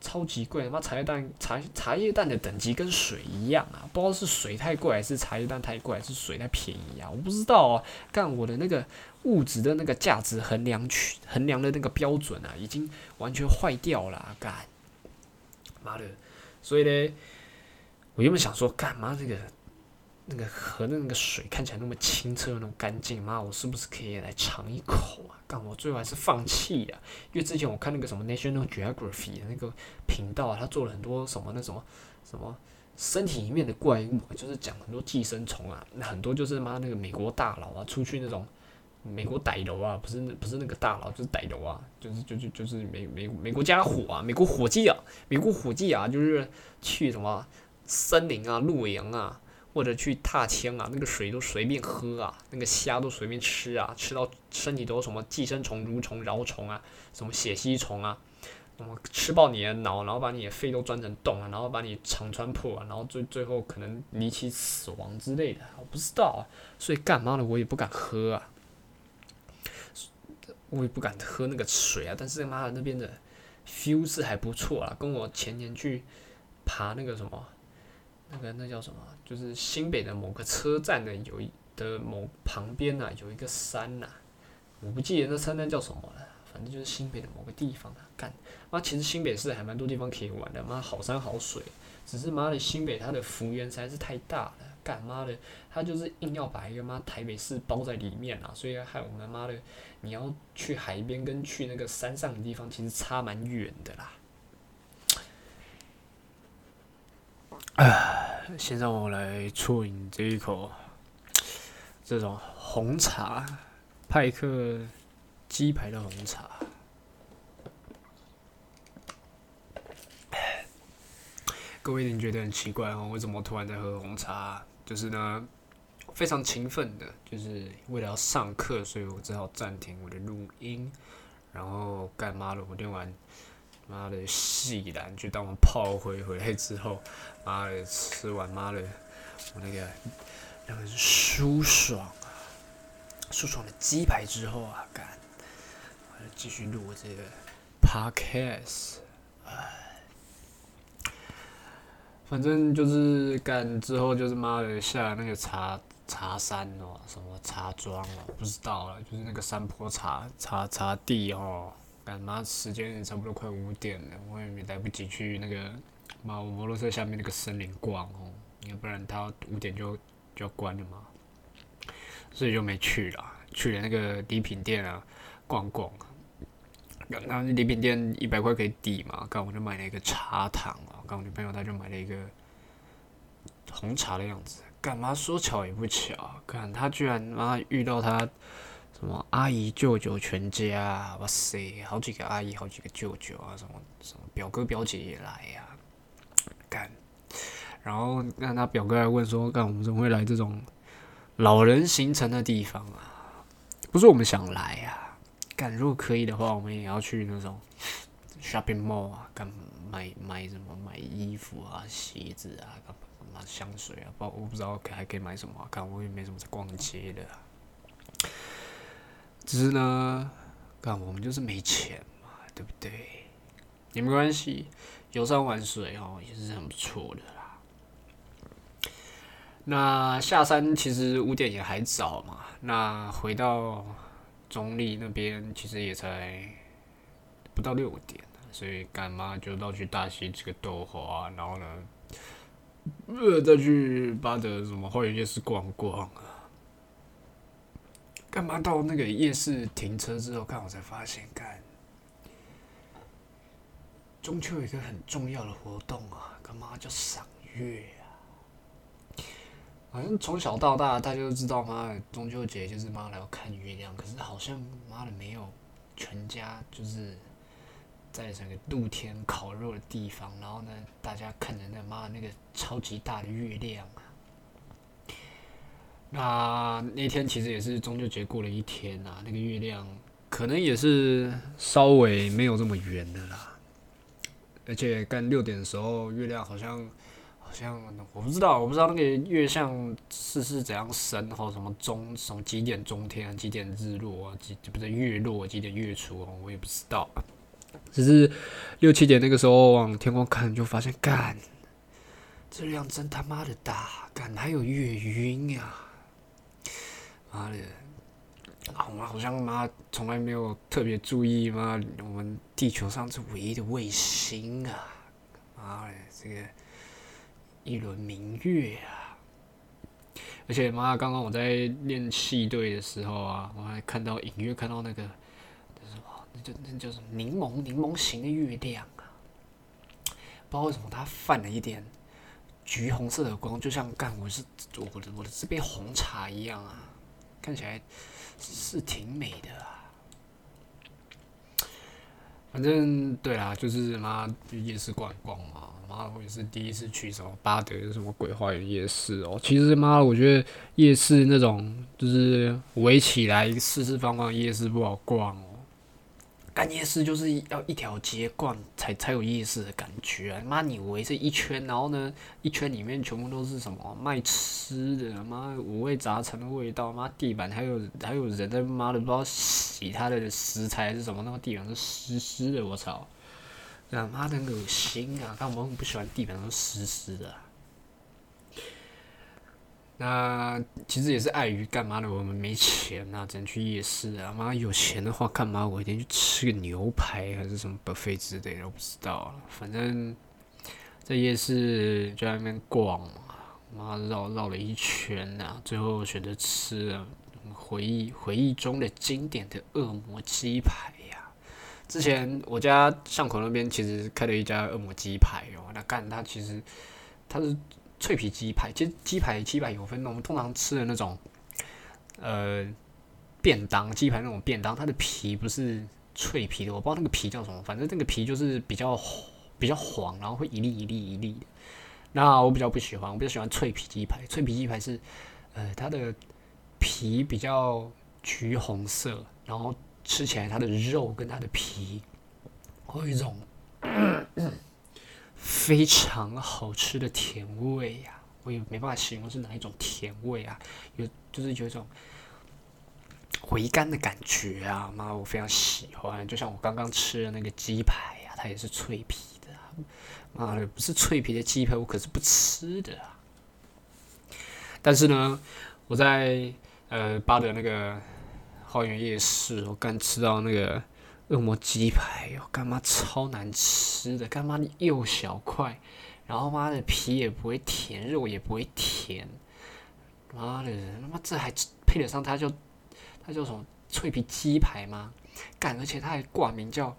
超级贵！妈茶叶蛋茶茶叶蛋的等级跟水一样啊，不知道是水太贵还是茶叶蛋太贵，还是水太便宜啊？我不知道啊。干，我的那个物质的那个价值衡量去衡量的那个标准啊，已经完全坏掉了。啊干，妈的！所以呢，我原本想说，干嘛这个？那个河的那个水看起来那么清澈那么干净，妈，我是不是可以来尝一口啊？干，我最后还是放弃了，因为之前我看那个什么 National Geography 的那个频道啊，他做了很多什么那什么什么身体里面的怪物，就是讲很多寄生虫啊，那很多就是妈那个美国大佬啊，出去那种美国歹楼啊，不是那不是那个大佬，就是歹楼啊，就是就就就是美美美国家伙啊，美国伙计啊，美国伙计啊，就是去什么森林啊露营啊。或者去踏青啊，那个水都随便喝啊，那个虾都随便吃啊，吃到身体都有什么寄生虫、蠕虫、蛲虫啊，什么血吸虫啊，什么吃爆你的脑，然后把你的肺都钻成洞啊，然后把你肠穿破啊，然后最最后可能离奇死亡之类的，我不知道啊，所以干嘛的我也不敢喝啊，我也不敢喝那个水啊，但是妈的那边的 feel 是还不错啊，跟我前年去爬那个什么。那个那叫什么？就是新北的某个车站的有一的某旁边呐，有一个山呐，我不记得那山那叫什么了，反正就是新北的某个地方啊。干，妈，其实新北市还蛮多地方可以玩的，妈好山好水，只是妈的新北它的幅员实在是太大了，干妈的，它就是硬要把一个妈台北市包在里面啊，所以害我们妈的，你要去海边跟去那个山上的地方其实差蛮远的啦。唉，先让我来啜饮这一口这种红茶，派克鸡排的红茶。各位一定觉得很奇怪哦，为什么突然在喝红茶？就是呢，非常勤奋的，就是为了要上课，所以我只好暂停我的录音，然后干嘛了？我练完。妈的，细然就当我炮灰回来之后，妈的吃完妈的我那个那个是舒爽啊，舒爽的鸡排之后啊，干，我就继续录这个 podcast，唉，反正就是干之后就是妈的下那个茶茶山哦，什么茶庄哦，不知道了，就是那个山坡茶茶茶地哦。干妈时间也差不多快五点了，我也没来不及去那个马摩托车下面那个森林逛哦，要不然他五点就就要关了嘛，所以就没去了。去了那个礼品店啊，逛逛。然后礼品店一百块可以抵嘛，刚我就买了一个茶糖啊，刚我女朋友她就买了一个红茶的样子。干嘛说巧也不巧，看她居然妈遇到她。什么阿姨、舅舅全家，哇塞，好几个阿姨，好几个舅舅啊，什么什么表哥、表姐也来呀，干，然后让他表哥来问说，干我们怎么会来这种老人行程的地方啊？不是我们想来呀，干，如果可以的话，我们也要去那种 shopping mall 啊，干买买什么买衣服啊、鞋子啊，干妈香水啊，不我不知道可还可以买什么，看我也没什么在逛街的。只是呢，干我们就是没钱嘛，对不对？也没关系，游山玩水哦，也是很不错的啦。那下山其实五点也还早嘛，那回到中立那边其实也才不到六点，所以干妈就到去大溪吃个豆花，然后呢，呃，再去巴德什么花园夜市逛逛啊。干嘛到那个夜市停车之后，看我才发现，干中秋有一个很重要的活动啊，干嘛叫赏月啊？好像从小到大大家都知道，妈中秋节就是妈的要看月亮，可是好像妈的没有全家就是在整个露天烤肉的地方，然后呢，大家看着那妈那个超级大的月亮。那那天其实也是中秋节过了一天呐，那个月亮可能也是稍微没有这么圆的啦。而且干六点的时候，月亮好像好像我不知道，我不知道那个月相是是怎样升，或什么中什么几点中天，几点日落啊，几不是月落几点月出哦，我也不知道。只是六七点那个时候往天空看，就发现干，这亮真他妈的大，干还有月晕呀！妈的，我们好像妈从来没有特别注意妈，我们地球上是唯一的卫星啊！妈的，这个一轮明月啊！而且妈，刚刚我在练戏队的时候啊，我还看到隐约看到那个那什么，那就那就是柠檬柠檬型的月亮啊！不知道为什么它泛了一点橘红色的光，就像干我是我的我的这杯红茶一样啊！看起来是挺美的啊，反正对啊，就是妈夜市逛逛嘛，妈我也是第一次去什么巴德什么鬼花园夜市哦。其实妈，我觉得夜市那种就是围起来四四方方的夜市不好逛哦。干夜市就是要一条街逛才才有夜市的感觉啊！妈，你围这一圈，然后呢，一圈里面全部都是什么卖吃的？妈，五味杂陈的味道。妈，地板还有还有人在妈的不知道洗他的食材是什么，那个地板是湿湿的，我操！啊妈的恶心啊！但我们不喜欢地板都湿湿的。那其实也是碍于干嘛的？我们没钱呐，只能去夜市啊。妈有钱的话，干嘛我一定去吃个牛排还是什么 buffet 之类的？我不知道反正，在夜市就在那边逛嘛，妈绕绕了一圈呐，最后选择吃了回忆回忆中的经典的恶魔鸡排呀。之前我家巷口那边其实开了一家恶魔鸡排哦，那干它其实它是。脆皮鸡排，其实鸡排鸡排有分，我们通常吃的那种，呃，便当鸡排那种便当，它的皮不是脆皮的，我不知道那个皮叫什么，反正那个皮就是比较比较黄，然后会一粒一粒一粒的。那我比较不喜欢，我比较喜欢脆皮鸡排。脆皮鸡排是，呃，它的皮比较橘红色，然后吃起来它的肉跟它的皮会有一种。非常好吃的甜味呀，我也没办法形容是哪一种甜味啊，有就是有一种回甘的感觉啊，妈，我非常喜欢。就像我刚刚吃的那个鸡排呀，它也是脆皮的，妈的，不是脆皮的鸡排我可是不吃的啊。但是呢，我在呃巴德那个花园夜市，我刚吃到那个。恶魔鸡排哟，干妈超难吃的，干妈又小块，然后妈的皮也不会甜，肉也不会甜，妈的，他妈这还配得上它叫它叫什么脆皮鸡排吗？干，而且它还挂名叫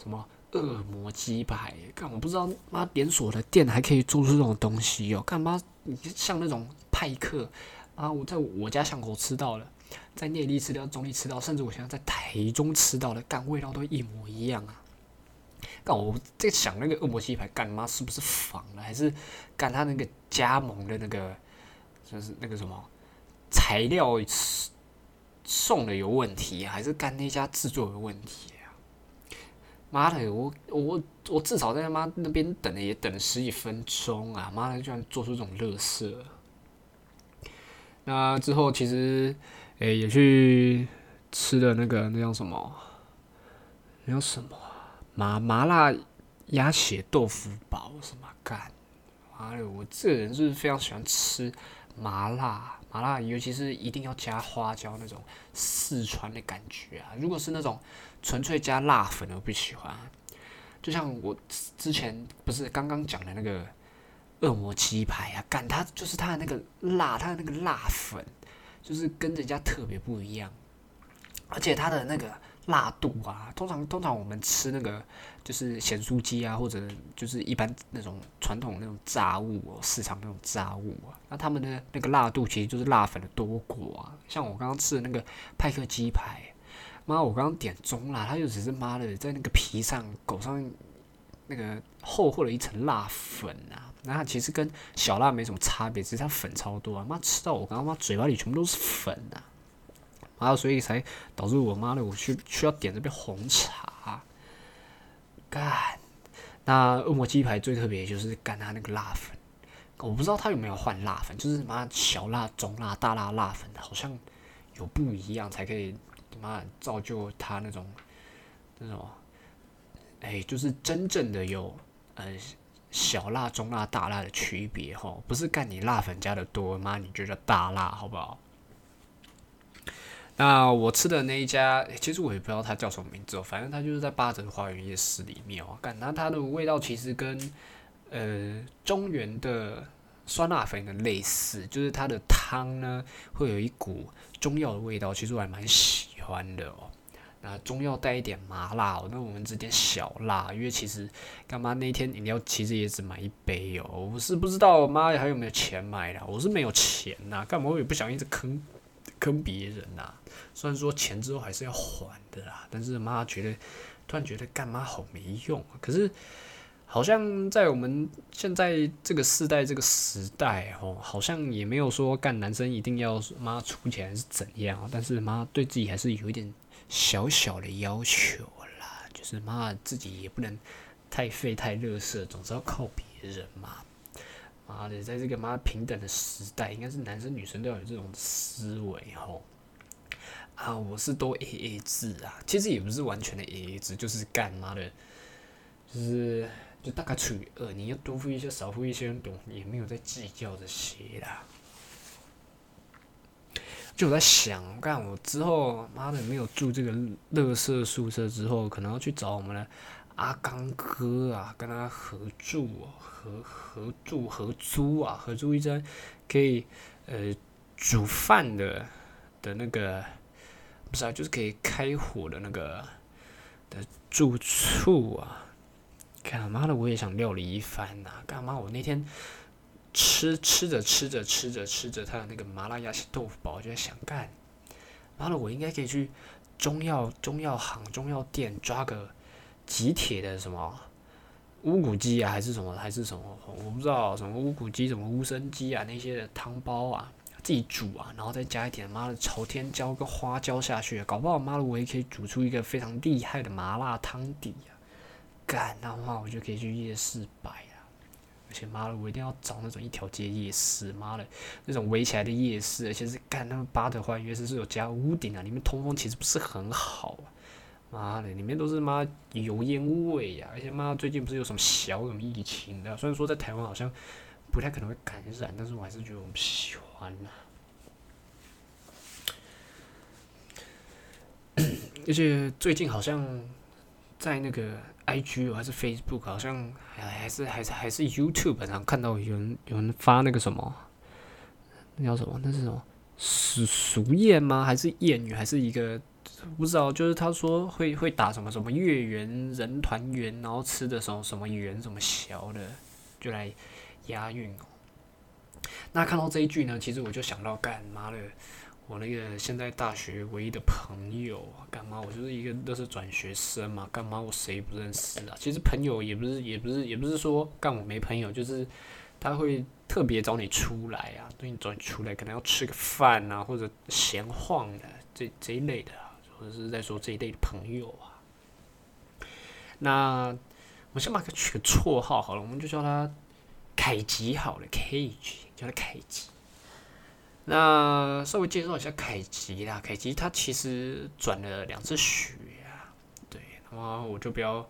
什么恶魔鸡排，干我不知道妈连锁的店还可以做出这种东西哟，干妈你像那种派克啊，我在我家巷口吃到了。在内地吃到，中立吃到，甚至我现在在台中吃到的，干味道都一模一样啊！干我在想那个恶魔鸡排，干妈是不是仿的，还是干他那个加盟的那个，就是那个什么材料送的有问题，还是干那家制作有问题啊？妈的，我我我至少在他妈那边等了也等了十几分钟啊！妈的，居然做出这种乐色。那之后其实，诶，也去吃的那个那叫什么？那叫什么？麻麻辣鸭血豆腐煲什么干？妈的，我这个人就是非常喜欢吃麻辣。麻辣，尤其是一定要加花椒那种四川的感觉啊！如果是那种纯粹加辣粉的，我不喜欢。就像我之前不是刚刚讲的那个恶魔鸡排啊，干它就是它的那个辣，它的那个辣粉就是跟人家特别不一样，而且它的那个。辣度啊，通常通常我们吃那个就是咸酥鸡啊，或者就是一般那种传统那种炸物哦，市场那种炸物啊，那他们的那个辣度其实就是辣粉的多寡啊。像我刚刚吃的那个派克鸡排，妈，我刚刚点中辣，它就只是妈的在那个皮上裹上那个厚厚的一层辣粉啊，那它其实跟小辣没什么差别，只是它粉超多啊，妈吃到我刚刚妈嘴巴里全部都是粉啊。然后，所以才导致我妈的，我去需要点这杯红茶。干，那恶魔鸡排最特别就是干它那个辣粉，我不知道它有没有换辣粉，就是妈小辣、中辣、大辣辣粉好像有不一样，才可以妈造就它那种那种，哎，就是真正的有呃小辣、中辣、大辣的区别哈，不是干你辣粉加的多，妈你觉得大辣好不好？那我吃的那一家，其实我也不知道它叫什么名字哦，反正它就是在八折花园夜市里面哦。感那它的味道其实跟呃中原的酸辣粉的类似，就是它的汤呢会有一股中药的味道，其实我还蛮喜欢的哦。那中药带一点麻辣哦，那我们只点小辣，因为其实干妈那天饮料其实也只买一杯哦，我是不知道妈还有没有钱买的，我是没有钱呐，干嘛我也不想一直坑。坑别人呐，虽然说钱之后还是要还的啦，但是妈觉得突然觉得干妈好没用。可是好像在我们现在这个时代这个时代哦，好像也没有说干男生一定要妈出钱是怎样，但是妈对自己还是有一点小小的要求啦，就是妈自己也不能太废太乐色，总是要靠别人嘛。妈的，在这个妈平等的时代，应该是男生女生都要有这种思维吼。啊，我是都 A A 制啊，其实也不是完全的 A A 制，就是干妈的，就是就大概除以二，你要多付一些少付一些，懂也没有在计较这些啦。就我在想，干我之后妈的没有住这个乐色宿舍之后，可能要去找我们的阿刚哥啊，跟他合住哦。合合住合租啊，合租一间可以呃煮饭的的那个不是啊，就是可以开火的那个的住处啊。干妈的，我也想料理一番呐！干嘛？我那天吃吃着吃着吃着吃着他的那个麻辣鸭血豆腐煲，我就在想干妈的，我应该可以去中药中药行中药店抓个几铁的什么。乌骨鸡啊，还是什么，还是什么，我不知道什么乌骨鸡，什么乌参鸡啊，那些汤包啊，自己煮啊，然后再加一点妈的朝天椒跟花椒下去，搞不好妈的我也可以煮出一个非常厉害的麻辣汤底啊！干，那话我就可以去夜市摆，且妈的我一定要找那种一条街夜市，妈的那种围起来的夜市，而且是干那个巴德花夜市是有加屋顶啊，里面通风其实不是很好啊。妈的，里面都是妈油烟味呀！而且妈最近不是有什么小什么疫情的？虽然说在台湾好像不太可能会感染，但是我还是觉得我不喜欢呐。而且最近好像在那个 IG 还是 Facebook，好像还还是还是还是 YouTube 上看到有人有人发那个什么，那叫什么？那是什么是俗谚吗？还是谚语？还是一个？不知道，就是他说会会打什么什么月圆人团圆，然后吃的什么什么圆什么小的，就来押韵哦。那看到这一句呢，其实我就想到干妈的，我那个现在大学唯一的朋友啊干嘛？我就是一个都是转学生嘛，干嘛我谁不认识啊？其实朋友也不是也不是也不是说干我没朋友，就是他会特别找你出来啊，对你找你出来，可能要吃个饭啊，或者闲晃的这这一类的。或者是在说这一类的朋友啊，那我先把它取个绰号好了，我们就叫他凯吉好了，Cage，叫他凯吉。那稍微介绍一下凯吉啦，凯吉他其实转了两次学啊，对，那么我就不要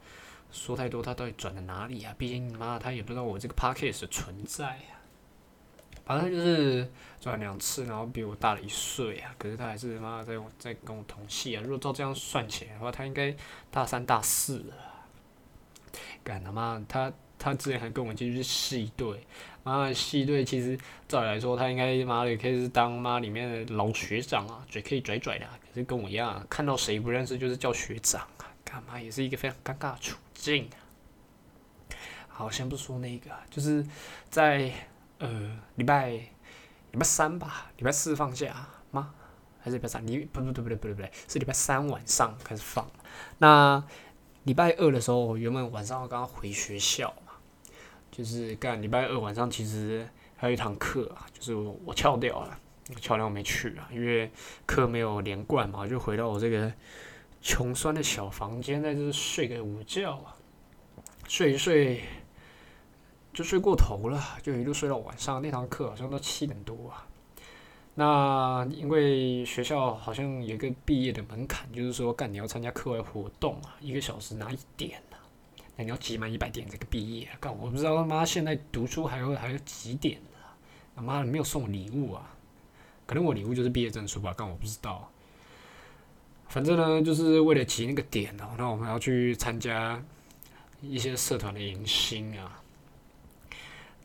说太多，他到底转了哪里啊？毕竟妈他也不知道我这个 p a c k a g e 存在啊。反正就是转两次，然后比我大了一岁啊，可是他还是妈在在跟我同系啊。如果照这样算起来的话，他应该大三大四了。干他妈，他他之前还跟我继续系队。妈的，系队其实照理来说，他应该妈的可以是当妈里面的老学长啊，嘴可以拽拽的。可是跟我一样，看到谁不认识就是叫学长啊，干嘛也是一个非常尴尬的处境。好，先不说那个，就是在呃礼拜礼拜三吧，礼拜四放假吗？还是礼拜三？礼不不对不对不对不对，是礼拜三晚上开始放。那礼拜二的时候，原本晚上我刚刚回学校。就是干礼拜二晚上，其实还有一堂课啊，就是我翘掉了，翘掉没去啊，因为课没有连贯嘛，就回到我这个穷酸的小房间，在这睡个午觉啊，睡一睡就睡过头了，就一路睡到晚上。那堂课好像都七点多啊。那因为学校好像有个毕业的门槛，就是说干你要参加课外活动啊，一个小时拿一点。那你要集满一百点才可毕业，干我不知道他妈现在读书还有还有几点呢？他妈的没有送我礼物啊？可能我礼物就是毕业证书吧？干我不知道。反正呢，就是为了集那个点哦，那我们要去参加一些社团的迎新啊。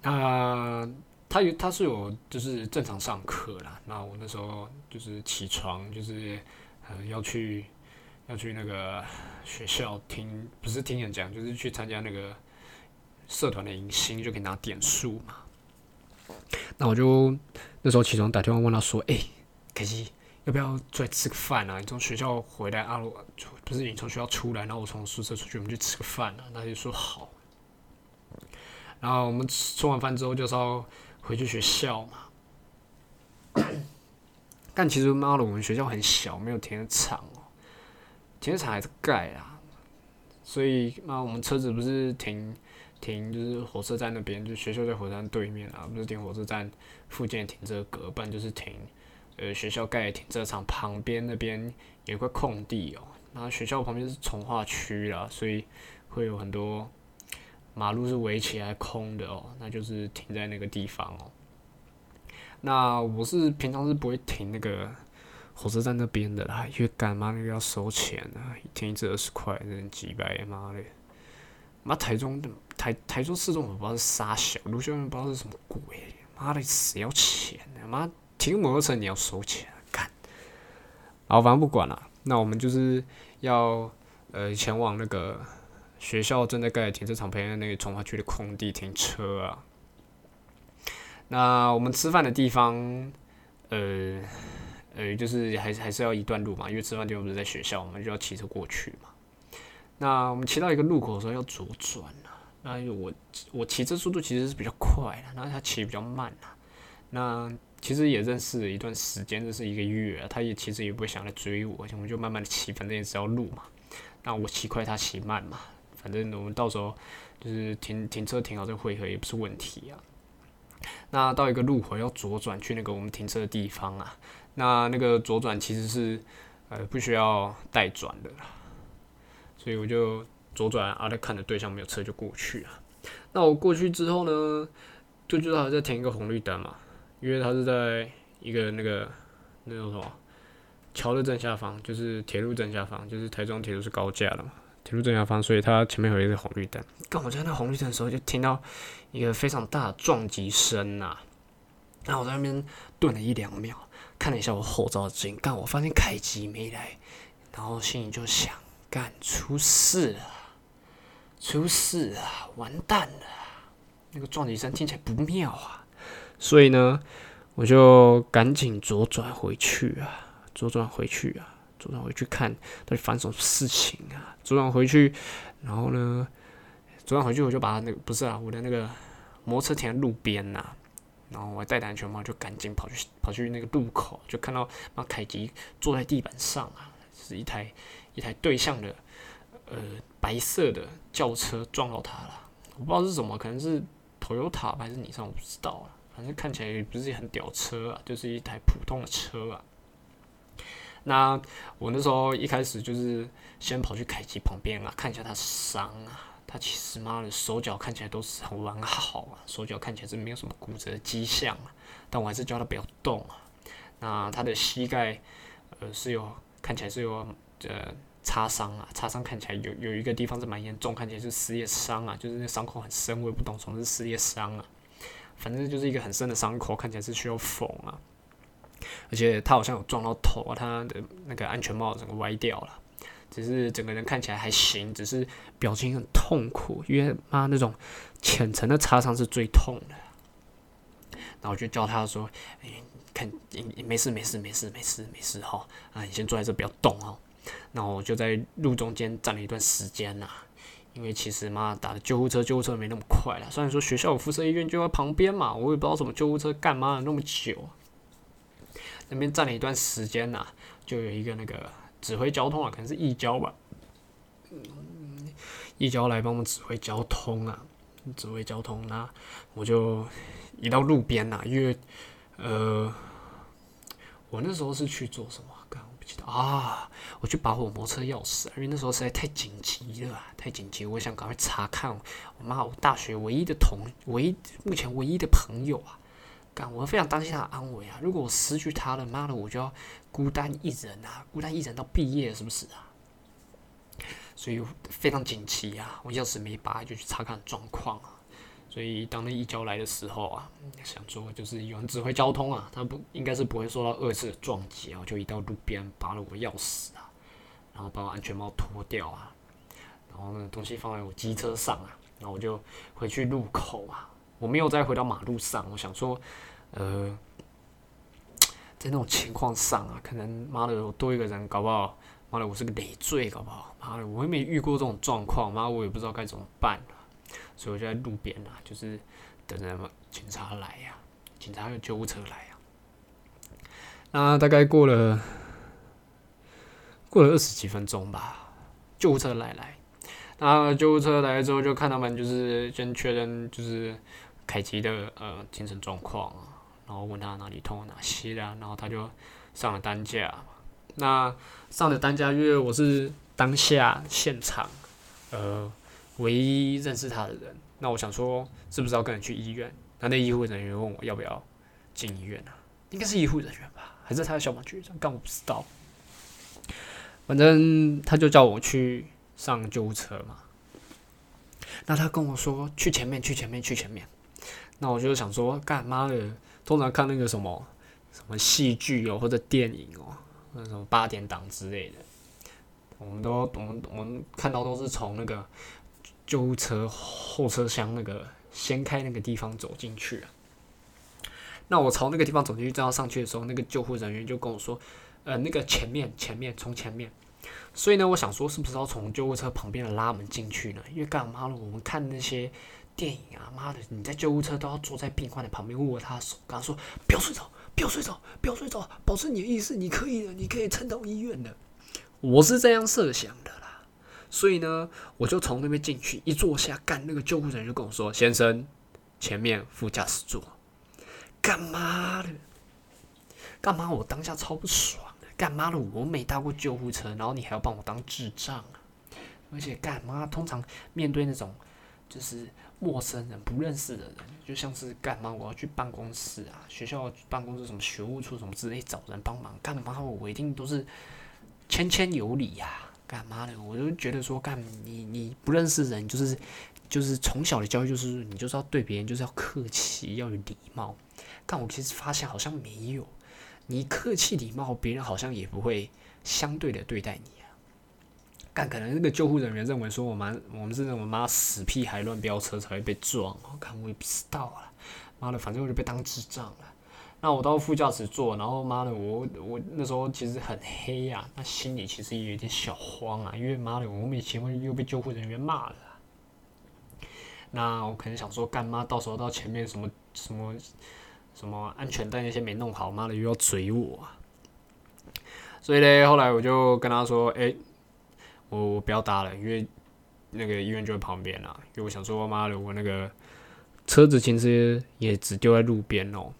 那他有他是有就是正常上课啦。那我那时候就是起床就是呃要去。要去那个学校听，不是听人讲，就是去参加那个社团的迎新，就可以拿点数嘛。那我就那时候起床打电话问他说：“哎，可惜要不要出来吃个饭啊？你从学校回来啊？不是你从学校出来，然后我从宿舍出去，我们去吃个饭啊？”他就说好。然后我们吃完饭之后就是要回去学校嘛。但其实妈的，我们学校很小，没有停车场。停车场还是盖啦，所以那我们车子不是停停就是火车站那边，就学校在火车站对面啊，不是停火车站附近停车格，不然就是停呃学校盖的停车场旁边那边有一块空地哦。那学校旁边是从化区啦，所以会有很多马路是围起来空的哦，那就是停在那个地方哦。那我是平常是不会停那个。火车站那边的啦，因为干嘛那个要收钱啊，一天一次二十块，那几百，妈的！妈台中台台中市政府不知道是啥小，卢秀燕不知道是什么鬼，妈的，谁要钱呢？妈停摩托车你要收钱，干！好，反正不管了，那我们就是要呃前往那个学校正在盖停车场旁边那个从化区的空地停车啊。那我们吃饭的地方，呃。呃，就是还是还是要一段路嘛，因为吃饭地方不是在学校，我们就要骑车过去嘛。那我们骑到一个路口的时候要左转啊。那我我骑车速度其实是比较快的，然后他骑比较慢啊。那其实也认识了一段时间，这是一个月，他也其实也不会想来追我，我们就慢慢的骑，反正也是要路嘛。那我骑快，他骑慢嘛，反正我们到时候就是停停车停好这个汇合也不是问题啊。那到一个路口要左转去那个我们停车的地方啊。那那个左转其实是呃不需要带转的啦，所以我就左转，啊，他看着对象没有车就过去啊。那我过去之后呢，就知道还在停一个红绿灯嘛，因为它是在一个那个那种什么桥的正下方，就是铁路正下方，就是台中铁路是高架的嘛，铁路正下方，所以它前面有一个红绿灯。刚我在那红绿灯的时候，就听到一个非常大的撞击声呐，然后我在那边顿了一两秒。看了一下我后照镜，干我发现凯吉没来，然后心里就想：干出事了，出事了，完蛋了！那个撞击声听起来不妙啊，所以呢，我就赶紧左转回去啊，左转回去啊，左转回去看到底发生什么事情啊！左转回去，然后呢，左转回去我就把那个不是啊，我的那个摩托车停在路边呐。然后我戴安全帽，就赶紧跑去跑去那个路口，就看到那凯吉坐在地板上啊，是一台一台对向的呃白色的轿车撞到他了，我不知道是什么，可能是 Toyota 还是你上，我不知道啊。反正看起来也不是很屌车啊，就是一台普通的车啊。那我那时候一开始就是先跑去凯奇旁边啊，看一下他伤啊。他其实妈的手脚看起来都是很完好啊，手脚看起来是没有什么骨折的迹象啊。但我还是叫他不要动啊。那他的膝盖呃是有看起来是有呃。擦伤啊，擦伤看起来有有一个地方是蛮严重，看起来是撕裂伤啊，就是那伤口很深，我也不懂什么是撕裂伤啊，反正就是一个很深的伤口，看起来是需要缝啊。而且他好像有撞到头啊，他的那个安全帽整个歪掉了，只是整个人看起来还行，只是表情很痛苦，因为妈那种浅层的擦伤是最痛的。然后我就叫他说：“哎，看，没事没事没事没事没事哈，啊，你先坐在这不要动哦。”那我就在路中间站了一段时间呐，因为其实嘛，打的救护车，救护车没那么快了。虽然说学校有辐射医院就在旁边嘛，我也不知道什么救护车干嘛那么久。那边站了一段时间呐，就有一个那个指挥交通啊，可能是义交吧，义交来帮我们指挥交通啊，指挥交通。那我就移到路边呐，因为呃，我那时候是去做什么？刚我不记得啊！我去拔我摩托车钥匙，因为那时候实在太紧急了，太紧急，我想赶快查看我妈，我大学唯一的同，唯一目前唯一的朋友啊，干，我非常担心他的安危啊！如果我失去他了，妈的，我就要孤单一人啊，孤单一人到毕业，是不是啊？所以非常紧急啊！我钥匙没拔，就去查看状况啊。所以当那一交来的时候啊，想说就是有人指挥交通啊，他不应该是不会受到二次的撞击啊，就移到路边拔了我钥匙啊，然后把我安全帽脱掉啊，然后那东西放在我机车上啊，然后我就回去路口啊，我没有再回到马路上，我想说，呃，在那种情况上啊，可能妈的我多一个人搞不好，妈的我是个累赘搞不好，妈的我也没遇过这种状况，妈我也不知道该怎么办。所以我就在路边啊，就是等着警察来呀，警察有救护车来呀。那大概过了过了二十几分钟吧，救护车来来，那救护车来之后就看他们就是先确认就是凯奇的呃精神状况啊，然后问他哪里痛哪些啦，然后他就上了担架。那上了担架，因为我是当下现场，呃。唯一认识他的人，那我想说，是不是要跟人去医院？那那医护人员问我要不要进医院啊？应该是医护人员吧，还是他的消防局长？但我不知道。反正他就叫我去上救护车嘛。那他跟我说去前面，去前面，去前面。那我就想说，干妈的，通常看那个什么什么戏剧哦，或者电影哦，那种八点档之类的，我们都我们我们看到都是从那个。救护车后车厢那个掀开那个地方走进去啊，那我朝那个地方走进去，正要上去的时候，那个救护人员就跟我说：“呃，那个前面，前面，从前面。”所以呢，我想说，是不是要从救护车旁边的拉门进去呢？因为干嘛了？我们看那些电影啊，妈的，你在救护车都要坐在病患的旁边握他的手，跟他说：“不要睡着，不要睡着，不要睡着，保持你的意识，你可以的，你可以撑到医院的。”我是这样设想的啦。所以呢，我就从那边进去，一坐下，干那个救护人就跟我说：“先生，前面副驾驶座。”干嘛的？干嘛？我当下超不爽的。干嘛的？我没搭过救护车，然后你还要帮我当智障啊？而且干嘛？通常面对那种就是陌生人、不认识的人，就像是干嘛？我要去办公室啊，学校办公室什么学务处什么之类找人帮忙，干嘛？我一定都是谦谦有礼呀。干嘛的？我就觉得说，干你你不认识人，就是就是从小的教育就是你就是要对别人就是要客气，要有礼貌。但我其实发现好像没有，你客气礼貌，别人好像也不会相对的对待你但。可能那个救护人员认为说，我们我们是那我妈死屁孩乱飙车才会被撞，我看我也不知道啊。妈的，反正我就被当智障了。那我到副驾驶座，然后妈的，我我那时候其实很黑呀，那心里其实也有点小慌啊，因为妈的，我们前面又被救护人员骂了。那我可能想说，干妈到时候到前面什么什么什么安全带那些没弄好，妈的又要追我。啊所以嘞，后来我就跟他说，哎，我我不要搭了，因为那个医院就在旁边啦。因为我想说，妈的，我那个车子其实也只丢在路边哦。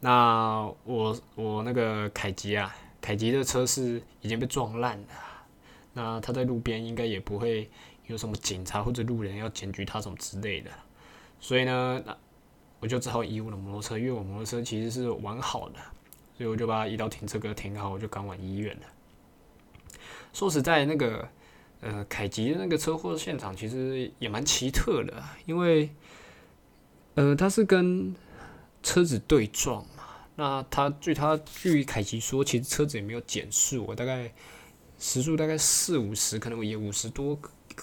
那我我那个凯吉啊，凯吉的车是已经被撞烂了。那他在路边应该也不会有什么警察或者路人要检举他什么之类的。所以呢，那我就只好移我的摩托车，因为我摩托车其实是完好的，所以我就把它移到停车格停好，我就赶往医院了。说实在，那个呃凯吉的那个车祸现场其实也蛮奇特的，因为呃他是跟车子对撞嘛。那他据他据凯吉说，其实车子也没有减速，我大概时速大概四五十，可能也五十多，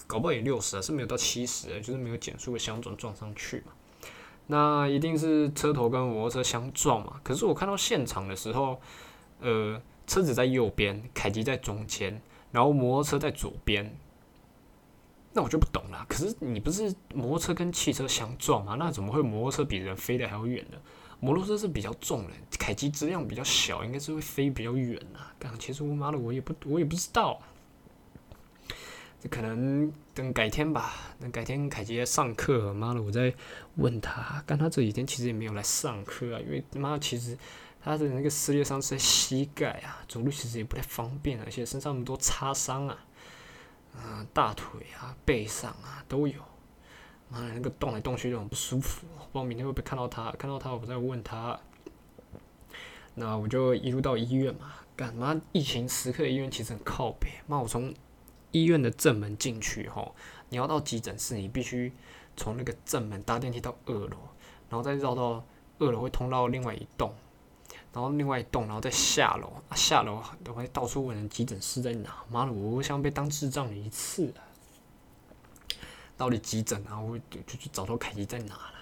搞不好也六十啊，是没有到七十，就是没有减速相撞撞上去嘛。那一定是车头跟摩托车相撞嘛。可是我看到现场的时候，呃，车子在右边，凯吉在中间，然后摩托车在左边。那我就不懂了。可是你不是摩托车跟汽车相撞吗？那怎么会摩托车比人飞得还要远呢？摩托车是比较重的，凯基质量比较小，应该是会飞比较远啊。刚其实我妈的，我也不，我也不知道。这可能等改天吧，等改天凯基上课，妈的，我再问他。但他这几天其实也没有来上课啊，因为妈其实他的那个撕裂伤是在膝盖啊，走路其实也不太方便，而且身上很多擦伤啊，嗯，大腿啊、背上啊都有。妈的，那个动来动去都很不舒服。不知道明天会不会看到他？看到他，我再问他。那我就一路到医院嘛。干嘛？疫情时刻，医院其实很靠北。妈，我从医院的正门进去吼，你要到急诊室，你必须从那个正门搭电梯到二楼，然后再绕到二楼会通到另外一栋，然后另外一栋，然后再下楼。啊下楼都会到处问人急诊室在哪。妈的，我像被当智障了一次。到底急诊啊？我就就去找到凯基在哪了。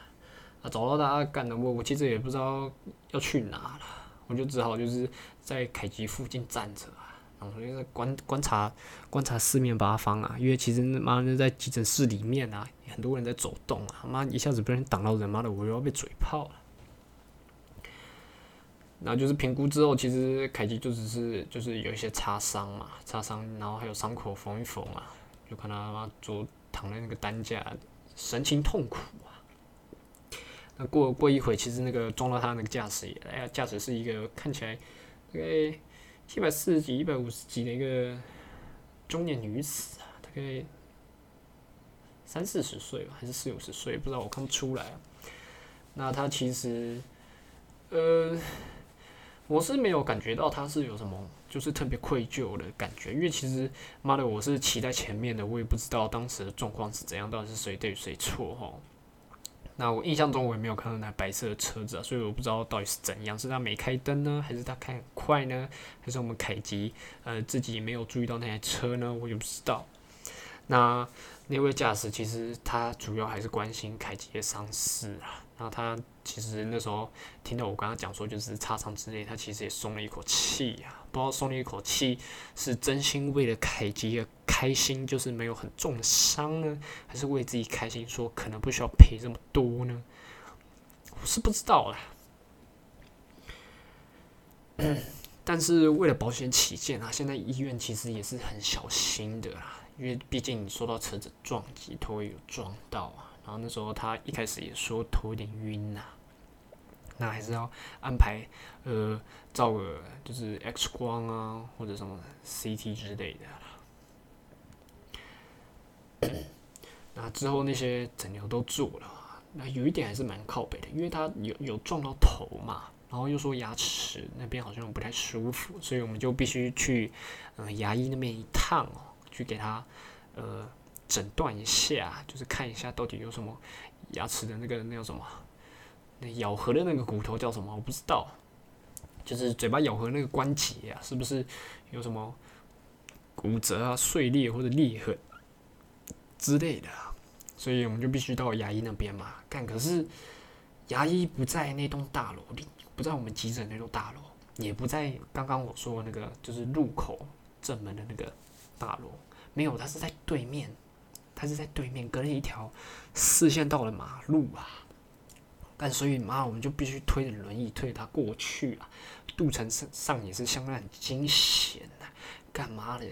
啊，找到他干的我，我其实也不知道要去哪了。我就只好就是在凯基附近站着啊，然后就在观观察观察四面八方啊。因为其实妈的在急诊室里面啊，很多人在走动啊。妈一下子被人挡到人，妈的我又要被嘴炮了。然后就是评估之后，其实凯基就只是就是有一些擦伤嘛，擦伤，然后还有伤口缝一缝啊，就看他妈左。躺在那个担架，神情痛苦啊。那过过一会，其实那个撞到他那个驾驶也，哎呀，驾驶是一个看起来大概七百四十几、一百五十几的一个中年女子啊，大概三四十岁吧，还是四五十岁，不知道，我看不出来啊。那他其实，呃，我是没有感觉到他是有什么。就是特别愧疚的感觉，因为其实妈的，我是骑在前面的，我也不知道当时的状况是怎样，到底是谁对谁错哈。那我印象中我也没有看到那白色的车子啊，所以我不知道到底是怎样，是他没开灯呢，还是他开很快呢，还是我们凯吉呃自己没有注意到那台车呢？我也不知道。那那位驾驶其实他主要还是关心凯吉的伤势啊。然后他其实那时候听到我刚刚讲说就是擦伤之类，他其实也松了一口气呀。不知道松了一口气是真心为了凯吉而开心，就是没有很重的伤呢，还是为自己开心，说可能不需要赔这么多呢？我是不知道啦。但是为了保险起见啊，现在医院其实也是很小心的啦，因为毕竟你受到车子撞击，头有撞到啊。然后那时候他一开始也说头有点晕呐，那还是要安排呃照个就是 X 光啊或者什么 CT 之类的。那之后那些诊疗都做了，那有一点还是蛮靠北的，因为他有有撞到头嘛，然后又说牙齿那边好像不太舒服，所以我们就必须去嗯牙医那边一趟哦，去给他呃。诊断一下，就是看一下到底有什么牙齿的那个那叫什么，咬合的那个骨头叫什么？我不知道，就是嘴巴咬合那个关节啊，是不是有什么骨折啊、碎裂或者裂痕之类的？所以我们就必须到牙医那边嘛。看，可是牙医不在那栋大楼里，不在我们急诊那栋大楼，也不在刚刚我说的那个就是入口正门的那个大楼，没有，他是在对面。他是在对面隔了一条四线道的马路啊，但所以妈，我们就必须推着轮椅推着他过去啊。路程上上也是相当很惊险的，干嘛的？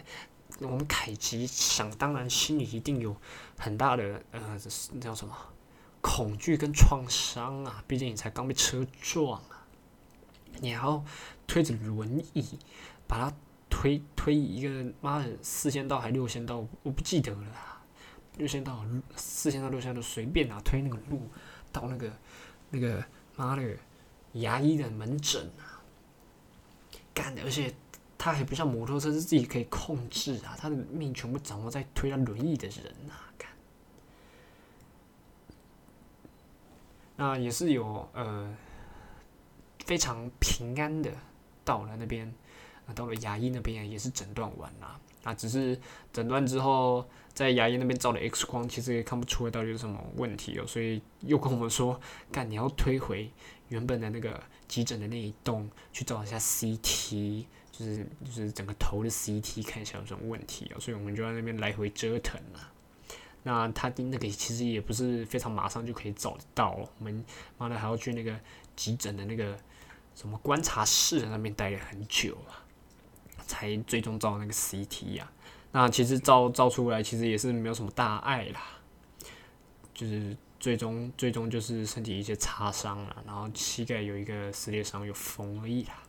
我们凯吉想当然心里一定有很大的呃叫什么？恐惧跟创伤啊，毕竟你才刚被车撞啊，你还要推着轮椅把它推推一个妈的四线道还六线道，我不记得了，六线道四线道六线道随便啊推那个路到那个那个妈的牙医的门诊啊，干的，而且。他还不像摩托车是自己可以控制啊，他的命全部掌握在推他轮椅的人呐，干。那也是有呃非常平安的到了那边，啊到了牙医那边也是诊断完了，啊只是诊断之后在牙医那边照了 X 光，其实也看不出到底有什么问题哦，所以又跟我们说，干你要推回原本的那个急诊的那一栋去照一下 CT。就是就是整个头的 CT 看一下有什么问题哦，所以我们就在那边来回折腾了。那他那个其实也不是非常马上就可以找得到，我们妈的还要去那个急诊的那个什么观察室那边待了很久啊，才最终照那个 CT 呀。那其实照照出来其实也是没有什么大碍啦，就是最终最终就是身体一些擦伤了，然后膝盖有一个撕裂伤有缝而已啦。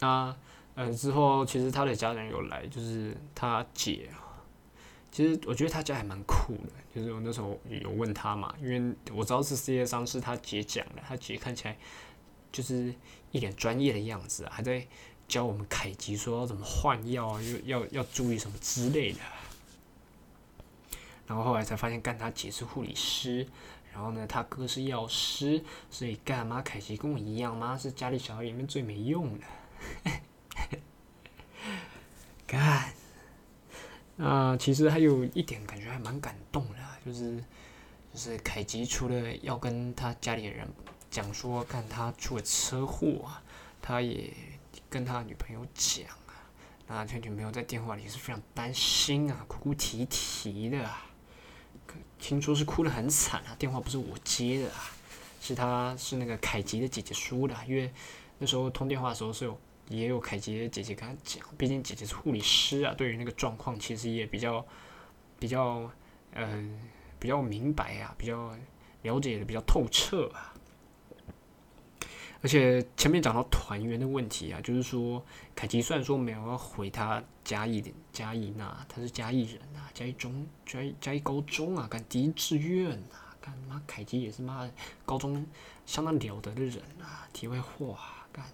那呃之后，其实他的家人有来，就是他姐。其实我觉得他家还蛮酷的，就是我那时候有问他嘛，因为我知道是世界上是他姐讲的，他姐看起来就是一脸专业的样子，还在教我们凯吉说要怎么换药啊，要要要注意什么之类的。然后后来才发现，干他姐是护理师，然后呢，他哥是药师，所以干妈凯吉跟我一样，妈是家里小孩里面最没用的。干，那其实还有一点感觉还蛮感动的，就是就是凯吉除了要跟他家里人讲说，看他出了车祸，他也跟他女朋友讲啊，那他女朋友在电话里是非常担心啊，哭哭啼啼的，听说是哭得很惨啊，电话不是我接的啊，是他是那个凯吉的姐姐说的，因为那时候通电话的时候是有。也有凯杰姐姐跟他讲，毕竟姐姐是护理师啊，对于那个状况其实也比较比较嗯比较明白啊，比较了解的比较透彻啊。而且前面讲到团员的问题啊，就是说凯奇虽然说没有要回他嘉义的嘉义那，他是嘉义人啊，嘉义中嘉义嘉义高中啊，干第一志愿啊，干妈凯奇也是妈高中相当了得的人啊，体外话干。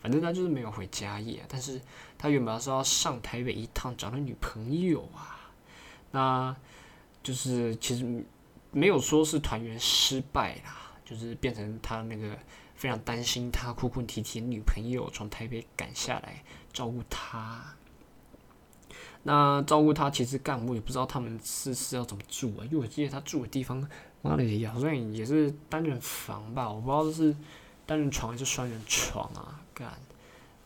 反正他就是没有回家业，但是他原本是要上台北一趟找他女朋友啊，那就是其实没有说是团圆失败啦，就是变成他那个非常担心他哭哭啼啼的女朋友从台北赶下来照顾他，那照顾他其实干我也不知道他们是是要怎么住啊，因为我记得他住的地方妈的也好像也是单人房吧，我不知道是单人床还是双人床啊。干，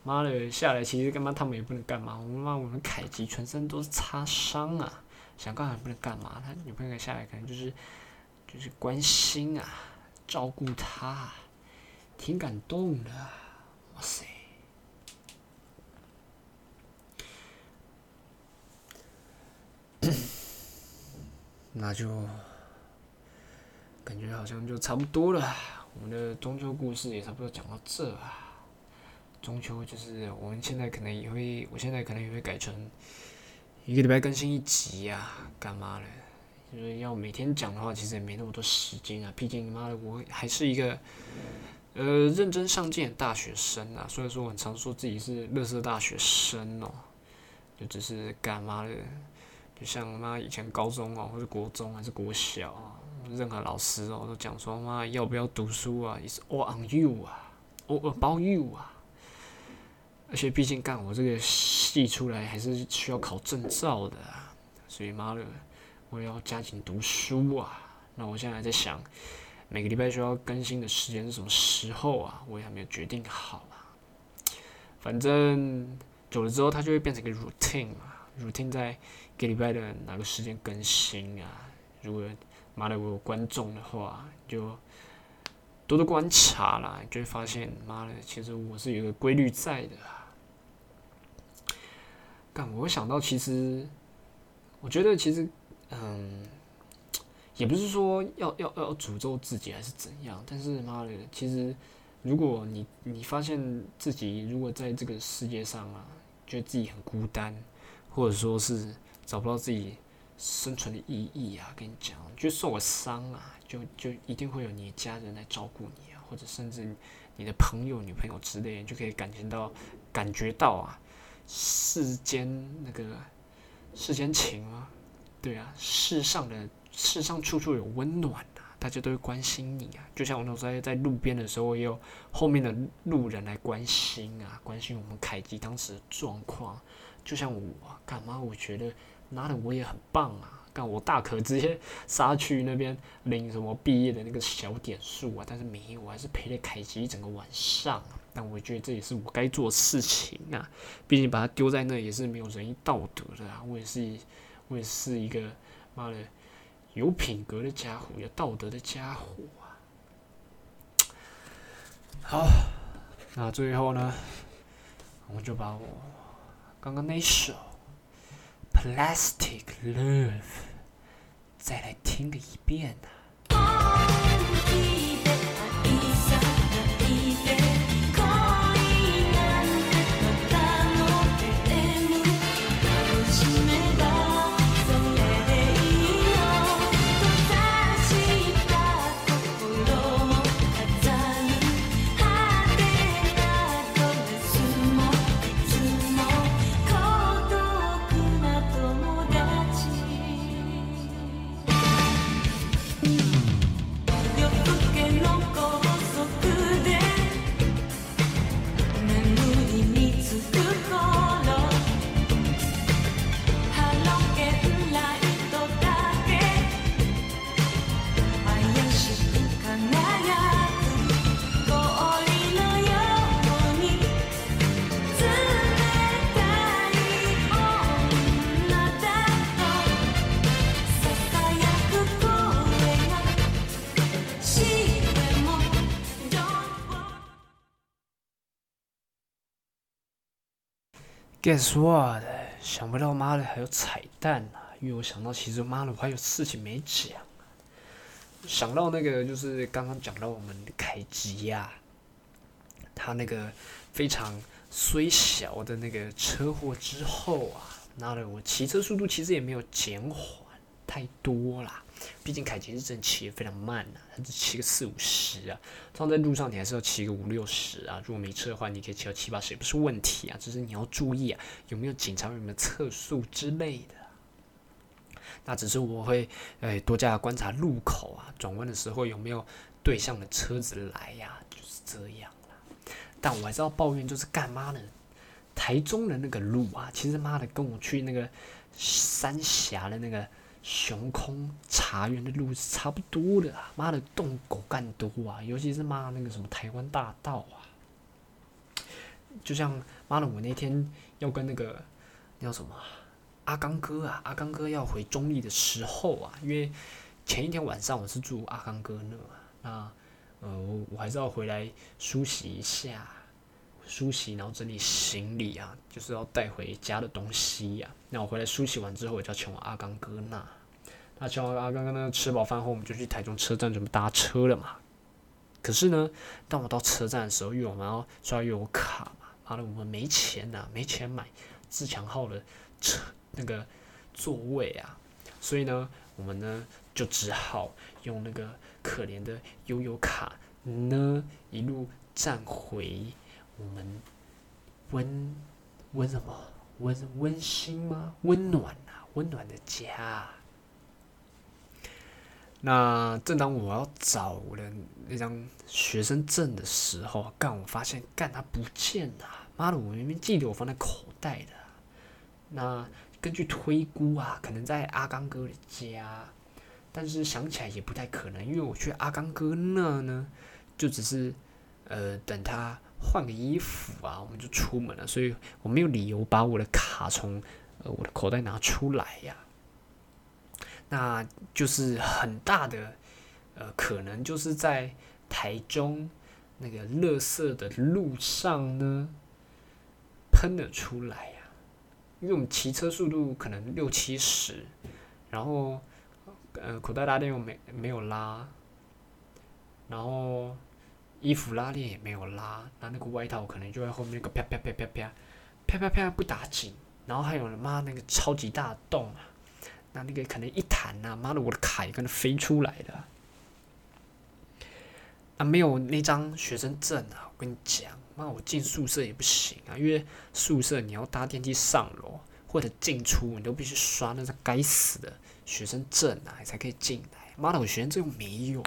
妈的下来，其实干嘛他们也不能干嘛。我妈我们凯吉全身都是擦伤啊，想干嘛不能干嘛。他女朋友下来可能就是就是关心啊，照顾他，挺感动的。哇塞，那就感觉好像就差不多了。我们的中秋故事也差不多讲到这啊。中秋就是我们现在可能也会，我现在可能也会改成一个礼拜更新一集啊，干嘛的？就是要每天讲的话，其实也没那么多时间啊。毕竟妈的，我还是一个呃认真上进的大学生啊。所以说，我很常说自己是乐色大学生哦，就只是干嘛的？就像妈以前高中哦，或者国中还是国小啊，任何老师哦都讲说妈要不要读书啊？Is all on you 啊，all about you 啊。而且毕竟干我这个系出来还是需要考证照的，所以妈的，我要加紧读书啊。那我现在还在想，每个礼拜需要更新的时间是什么时候啊？我也还没有决定好啊。反正久了之后，它就会变成一个 routine 嘛，routine 在一个礼拜的哪个时间更新啊？如果妈的我有观众的话，就。多多观察啦，就会发现，妈的，其实我是有个规律在的。但，我想到其实，我觉得其实，嗯，也不是说要要要诅咒自己还是怎样，但是妈的，其实如果你你发现自己如果在这个世界上啊，觉得自己很孤单，或者说是找不到自己生存的意义啊，跟你讲，就受了伤啊，就就一定会有你家人来照顾你啊，或者甚至你的朋友、女朋友之类，就可以感觉到感觉到啊。世间那个世间情啊，对啊，世上的世上处处有温暖啊，大家都会关心你啊。就像我那时候在路边的时候，也有后面的路人来关心啊，关心我们凯吉当时的状况。就像我干嘛？我觉得妈的我也很棒啊，干我大可直接杀去那边领什么毕业的那个小点数啊，但是没有，我还是陪了凯吉一整个晚上。但我觉得这也是我该做事情啊，毕竟把它丢在那也是没有仁义道德的啊。我也是，我也是一个妈的有品格的家伙，有道德的家伙啊。好，那最后呢，我们就把我刚刚那首《Plastic Love》再来听个一遍呢。Guess what？想不到妈的还有彩蛋啊！因为我想到其实妈的我还有事情没讲。想到那个就是刚刚讲到我们凯吉呀，他那个非常虽小的那个车祸之后啊，妈的我骑车速度其实也没有减缓太多啦。毕竟凯捷是真骑非常慢呐，他只骑个四五十啊。放在路上你还是要骑个五六十啊。如果没车的话，你可以骑到七八十也不是问题啊。只是你要注意啊，有没有警察有没有测速之类的。那只是我会诶多加观察路口啊，转弯的时候有没有对向的车子来呀，就是这样啦。但我还是要抱怨，就是干嘛呢？台中的那个路啊，其实妈的跟我去那个三峡的那个。雄空茶园的路是差不多的啊，妈的动狗干多啊，尤其是妈那个什么台湾大道啊，就像妈的我那天要跟那个叫什么阿刚哥啊，阿刚哥要回中立的时候啊，因为前一天晚上我是住阿刚哥那，那呃我还是要回来梳洗一下。梳洗，然后整理行李啊，就是要带回家的东西呀。那我回来梳洗完之后，我就要前往阿刚哥那。那前往阿刚哥那吃饱饭后，我们就去台中车站准备搭车了嘛。可是呢，当我到车站的时候，因为我们要刷悠游卡嘛，妈的，我们没钱呐，没钱买自强号的车那个座位啊。所以呢，我们呢就只好用那个可怜的悠游卡呢，一路站回。我们温温什么温温馨吗？温暖啊，温暖的家。那正当我要找了那张学生证的时候，干我发现干它不见了。妈的，我明明记得我放在口袋的。那根据推估啊，可能在阿刚哥的家，但是想起来也不太可能，因为我去阿刚哥那呢，就只是呃等他。换个衣服啊，我们就出门了，所以我没有理由把我的卡从呃我的口袋拿出来呀。那就是很大的呃可能，就是在台中那个乐色的路上呢喷了出来呀。因为我们骑车速度可能六七十，然后呃口袋拉链又没没有拉，然后衣服拉链也没有拉，那那个外套可能就在后面那个啪啪啪啪啪啪啪啪不打紧，然后还有妈那个超级大洞啊，那那个可能一弹呐，妈的我的卡也跟着飞出来的。啊，没有那张学生证啊！我跟你讲，妈，我进宿舍也不行啊，因为宿舍你要搭电梯上楼或者进出，你都必须刷那张该死的学生证啊，你才可以进来。妈的，我学生证又没有，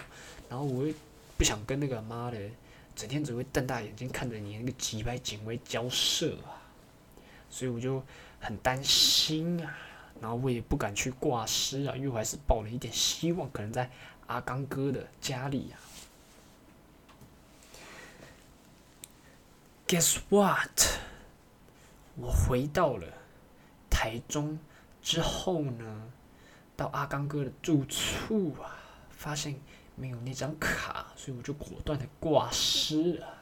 然后我又不想跟那个妈的整天只会瞪大眼睛看着你那个几百警卫交涉啊，所以我就很担心啊，然后我也不敢去挂失啊，因为我还是抱了一点希望，可能在阿刚哥的家里啊。Guess what？我回到了台中之后呢，到阿刚哥的住处啊，发现没有那张卡，所以我就果断的挂失了。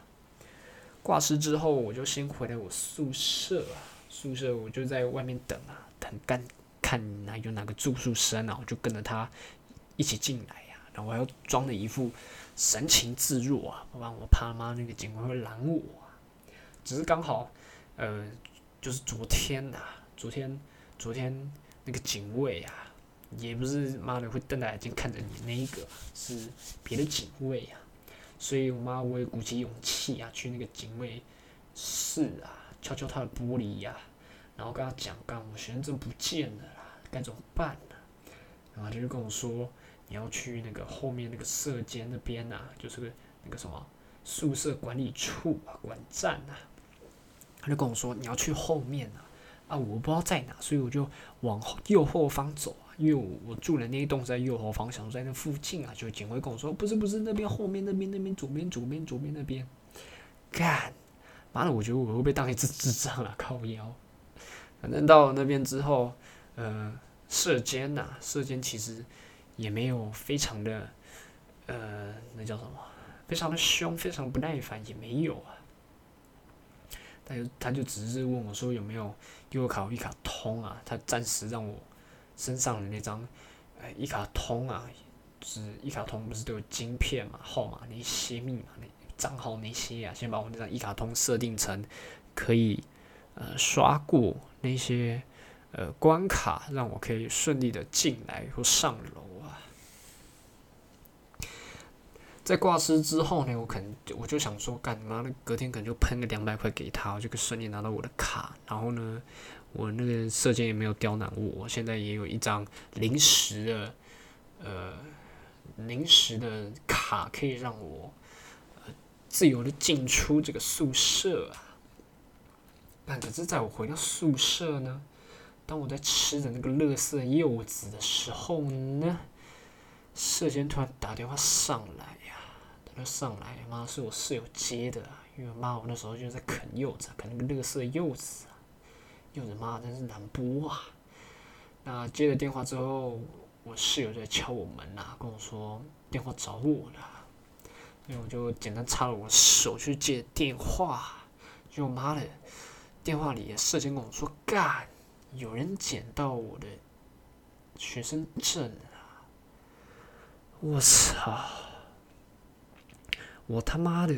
挂失之后，我就先回来我宿舍，宿舍我就在外面等啊，等干看哪有哪个住宿生啊，我就跟着他一起进来呀，然后我还要装的一副神情自若啊，不然我怕妈那个警官会拦我。只是刚好，呃，就是昨天呐，昨天，昨天那个警卫啊，也不是妈的会瞪大眼睛看着你那一个，是别的警卫啊，所以我妈我也鼓起勇气啊，去那个警卫室啊，敲敲他的玻璃呀，然后跟他讲，刚我学生证不见了啦，该怎么办呢？然后他就跟我说，你要去那个后面那个舍监那边呐，就是那个什么宿舍管理处啊，管站啊。他就跟我说：“你要去后面啊，啊，我不知道在哪，所以我就往右后方走啊。因为我我住的那一栋在右后方，想在那附近啊。就警卫跟我说：不是不是，那边后面那边那边左边左边左边那边。干，妈的，我觉得我会被当一次智障了，靠腰。反正到了那边之后，呃，射监呐，射监其实也没有非常的，呃，那叫什么？非常的凶，非常不耐烦，也没有啊。”他就他就只是问我说有没有优卡一卡通啊？他暂时让我身上的那张呃一卡通啊，就是一卡通不是都有晶片嘛、号码那些密码、那账号那些啊，先把我那张一卡通设定成可以呃刷过那些呃关卡，让我可以顺利的进来或上楼。在挂失之后呢，我可能我就想说，干妈的隔天可能就喷个两百块给他，我就可以顺利拿到我的卡。然后呢，我那个射箭也没有刁难我，我现在也有一张临时的，呃，临时的卡，可以让我呃自由的进出这个宿舍啊。但可是在我回到宿舍呢，当我在吃着那个乐色柚子的时候呢，射箭突然打电话上来。上来，妈是我室友接的，因为妈我那时候就在啃柚子，啃那个乐色柚子啊，柚子妈真是难剥啊。那接了电话之后，我室友在敲我门呐，跟我说电话找我了，所以我就简单插了我手去接电话，就妈的，电话里社监跟我说干，有人捡到我的学生证啊，我操！我他妈的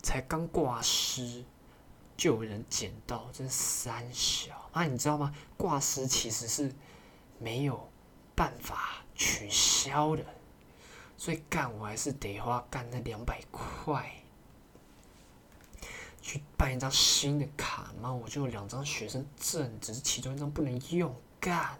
才刚挂失，就有人捡到，真三小啊！你知道吗？挂失其实是没有办法取消的，所以干我还是得花干那两百块去办一张新的卡嘛。我就有两张学生证，只是其中一张不能用，干。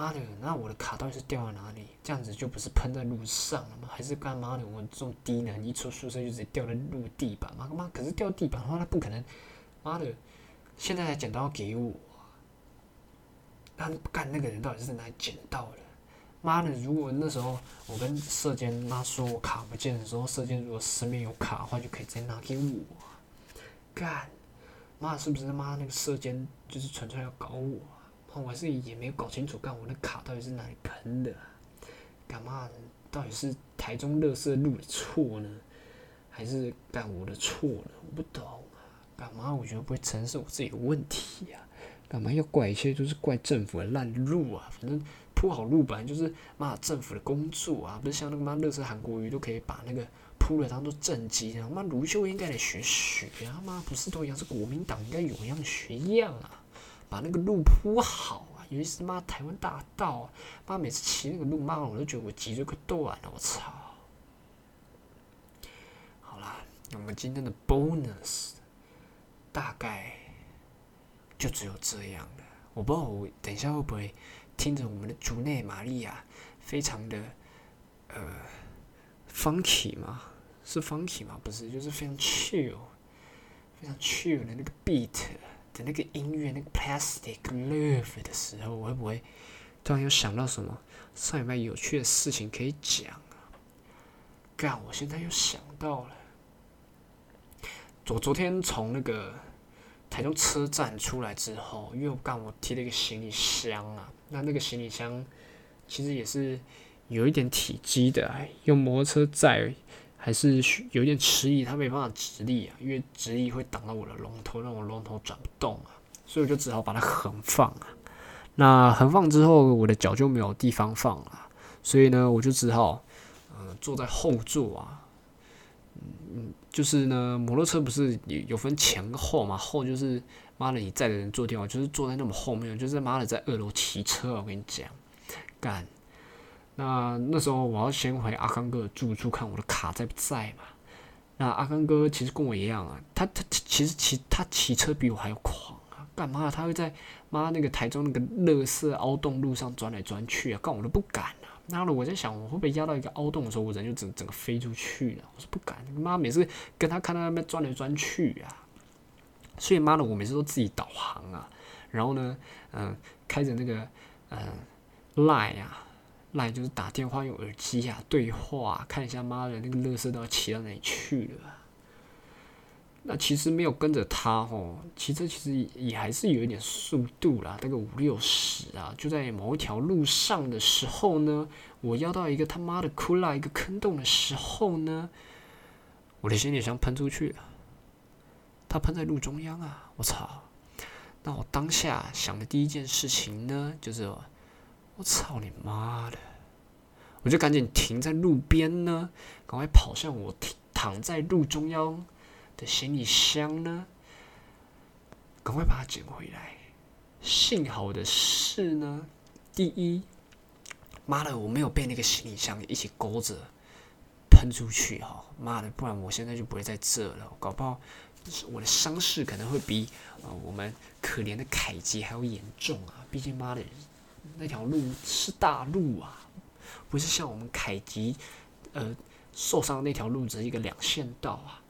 妈的，那我的卡到底是掉在哪里？这样子就不是喷在路上了吗？还是干妈的？我这种低能，一出宿舍就直接掉在路地板？妈妈，可是掉地板的话，那不可能。妈的，现在才捡到给我，那干那个人到底是哪里捡到的？妈的，如果那时候我跟社监妈说我卡不见的时候，社监如果身边有卡的话，就可以直接拿给我。干，妈是不是他妈那个社监就是纯粹要搞我？我还是也没有搞清楚，干我的卡到底是哪里喷的？干嘛？到底是台中乐色路的错呢，还是干我的错呢？我不懂啊！干嘛？我觉得不会承认是我自己的问题呀？干嘛要怪一切？就是怪政府的烂路啊！反正铺好路本来就是妈政府的工作啊，不是像那个妈乐色韩国瑜都可以把那个铺了当做政绩，然后妈卢秀应该来学学啊！妈不是都一样是国民党应该有样学样啊，把那个路铺好啊！尤其是妈台湾大道，妈每次骑那个路，妈我都觉得我脊椎快断了，我操！好啦，我们今天的 bonus 大概。就只有这样了。我不知道我等一下会不会听着我们的竹内玛利亚，非常的呃 funky 吗？是 funky 吗？不是，就是非常 chill，非常 chill 的那个 beat 那个音乐，那个 plastic love 的时候，我会不会突然又想到什么上礼拜有趣的事情可以讲啊？干，我现在又想到了，我昨天从那个。台中车站出来之后，因为我刚我提了一个行李箱啊，那那个行李箱其实也是有一点体积的，用摩托车载还是有点迟疑，它没办法直立啊，因为直立会挡到我的龙头，让我龙头转不动啊，所以我就只好把它横放啊。那横放之后，我的脚就没有地方放了，所以呢，我就只好嗯坐在后座啊。嗯，就是呢，摩托车不是有有分前后嘛？后就是妈的，你载的人坐电话，就是坐在那么后面，就是妈的在二楼骑车。我跟你讲，干。那那时候我要先回阿康哥的住处看我的卡在不在嘛。那阿康哥其实跟我一样啊，他他其实骑他骑车比我还要狂啊，干嘛？他会在妈那个台中那个乐色凹洞路上转来转去啊，干我都不敢。那了，我在想，我会不会压到一个凹洞的时候，我人就整整个飞出去了？我说不敢，妈每次跟他看到那边钻来钻去啊，所以妈的，我每次都自己导航啊，然后呢，嗯，开着那个嗯，line 啊，line 就是打电话用耳机啊对话，看一下妈的那个乐色都要骑到哪里去了。那其实没有跟着他哦，骑车其实也还是有一点速度啦，大概五六十啊。就在某一条路上的时候呢，我要到一个他妈的窟窿一个坑洞的时候呢，我的行李箱喷出去了，它喷在路中央啊！我操！那我当下想的第一件事情呢，就是我操你妈的！我就赶紧停在路边呢，赶快跑向我躺在路中央。的行李箱呢？赶快把它捡回来。幸好的是呢，第一，妈的，我没有被那个行李箱一起勾着喷出去哈！妈的，不然我现在就不会在这了。搞不好我的伤势可能会比呃我们可怜的凯吉还要严重啊！毕竟妈的，那条路是大路啊，不是像我们凯吉呃受伤那条路只是一个两线道啊。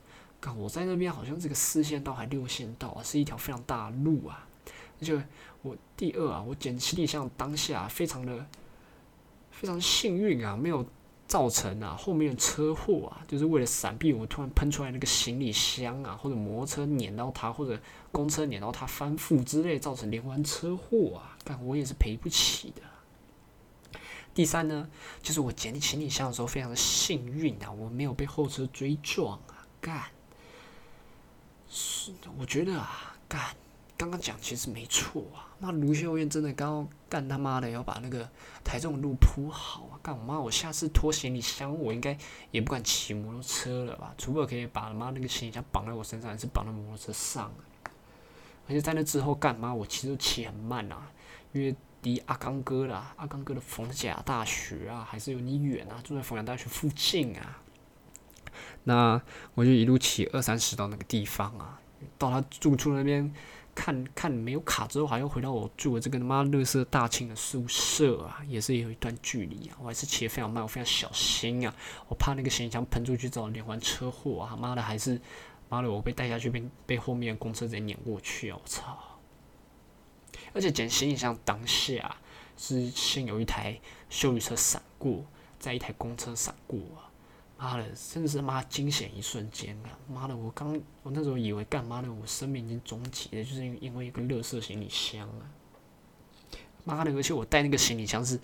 我在那边好像这个四线道还六线道啊，是一条非常大的路啊。而且我第二啊，我捡行李箱当下非常的非常幸运啊，没有造成啊后面的车祸啊，就是为了闪避我突然喷出来那个行李箱啊，或者摩托车碾到它，或者公车碾到他翻覆之类，造成连环车祸啊，但我也是赔不起的。第三呢，就是我捡行李箱的时候非常的幸运啊，我没有被后车追撞啊，干。是的，我觉得啊，干刚刚讲其实没错啊。那卢秀燕真的刚刚干他妈的要把那个台中的路铺好啊！干我妈，我下次拖行李箱，我应该也不敢骑摩托车了吧？除非可以把他妈那个行李箱绑在我身上，还是绑在摩托车上啊。而且在那之后干嘛？我其实骑很慢啊，因为离阿刚哥啦，阿刚哥的逢甲大学啊，还是有你远啊，住在逢甲大学附近啊。那我就一路骑二三十到那个地方啊，到他住处那边看看没有卡之后，还要回到我住的这个他妈乐色大庆的宿舍啊，也是有一段距离啊。我还是骑得非常慢，我非常小心啊，我怕那个行李箱喷出去之后连环车祸啊！他妈的，还是妈的，我被带下去被被后面公车直接碾过去啊！我操！而且捡行李箱当下是先有一台修理车闪过，在一台公车闪过啊。妈的，真的是妈惊险一瞬间啊！妈的，我刚我那时候以为干嘛的，我生命已经终结了，就是因为一个乐色行李箱啊！妈的，而且我带那个行李箱是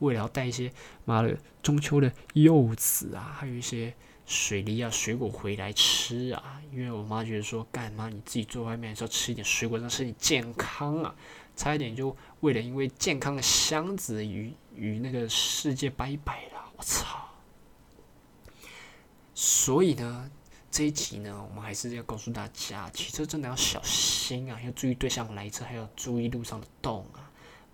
为了要带一些妈的中秋的柚子啊，还有一些水梨啊、水果回来吃啊，因为我妈觉得说干嘛你自己坐外面还是要吃一点水果，让身体健康啊。差一点就为了因为健康的箱子与与那个世界拜拜了，我操！所以呢，这一集呢，我们还是要告诉大家，骑车真的要小心啊，要注意对向来车，还要注意路上的洞啊。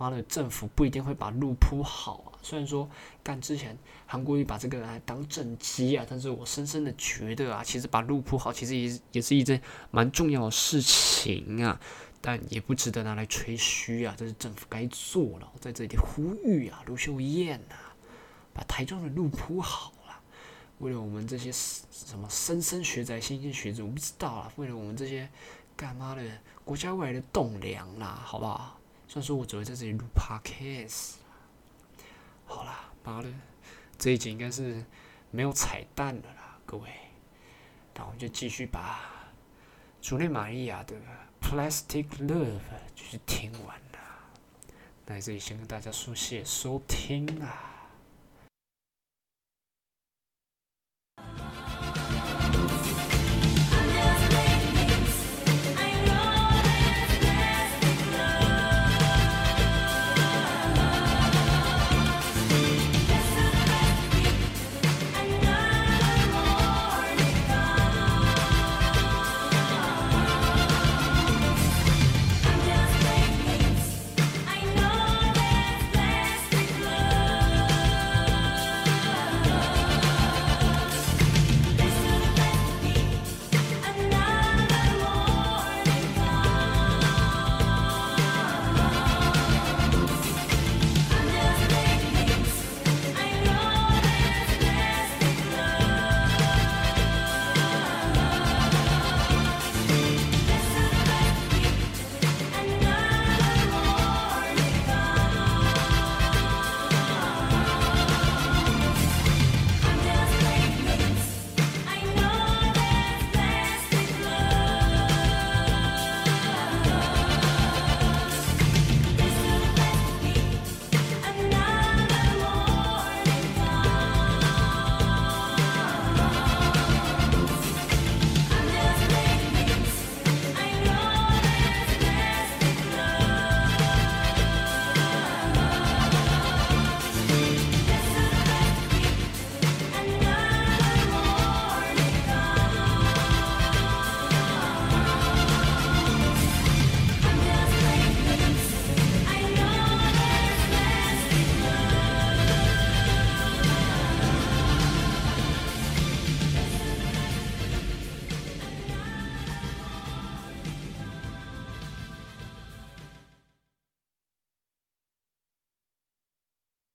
妈的，政府不一定会把路铺好啊。虽然说干之前韩国瑜把这个来当政绩啊，但是我深深的觉得啊，其实把路铺好，其实也也是一件蛮重要的事情啊。但也不值得拿来吹嘘啊，这是政府该做了。我在这里呼吁啊，卢秀燕呐，把台中的路铺好了。为了我们这些什么莘莘学仔、新兴学子，我不知道啊。为了我们这些干妈的国家未来的栋梁啦，好不好？虽然说我只会在这里录 podcast，好啦，妈的，这一集应该是没有彩蛋的啦，各位。那我们就继续把主内玛利亚的 Plastic Love 继续听完了。那这里先跟大家说谢收听啊。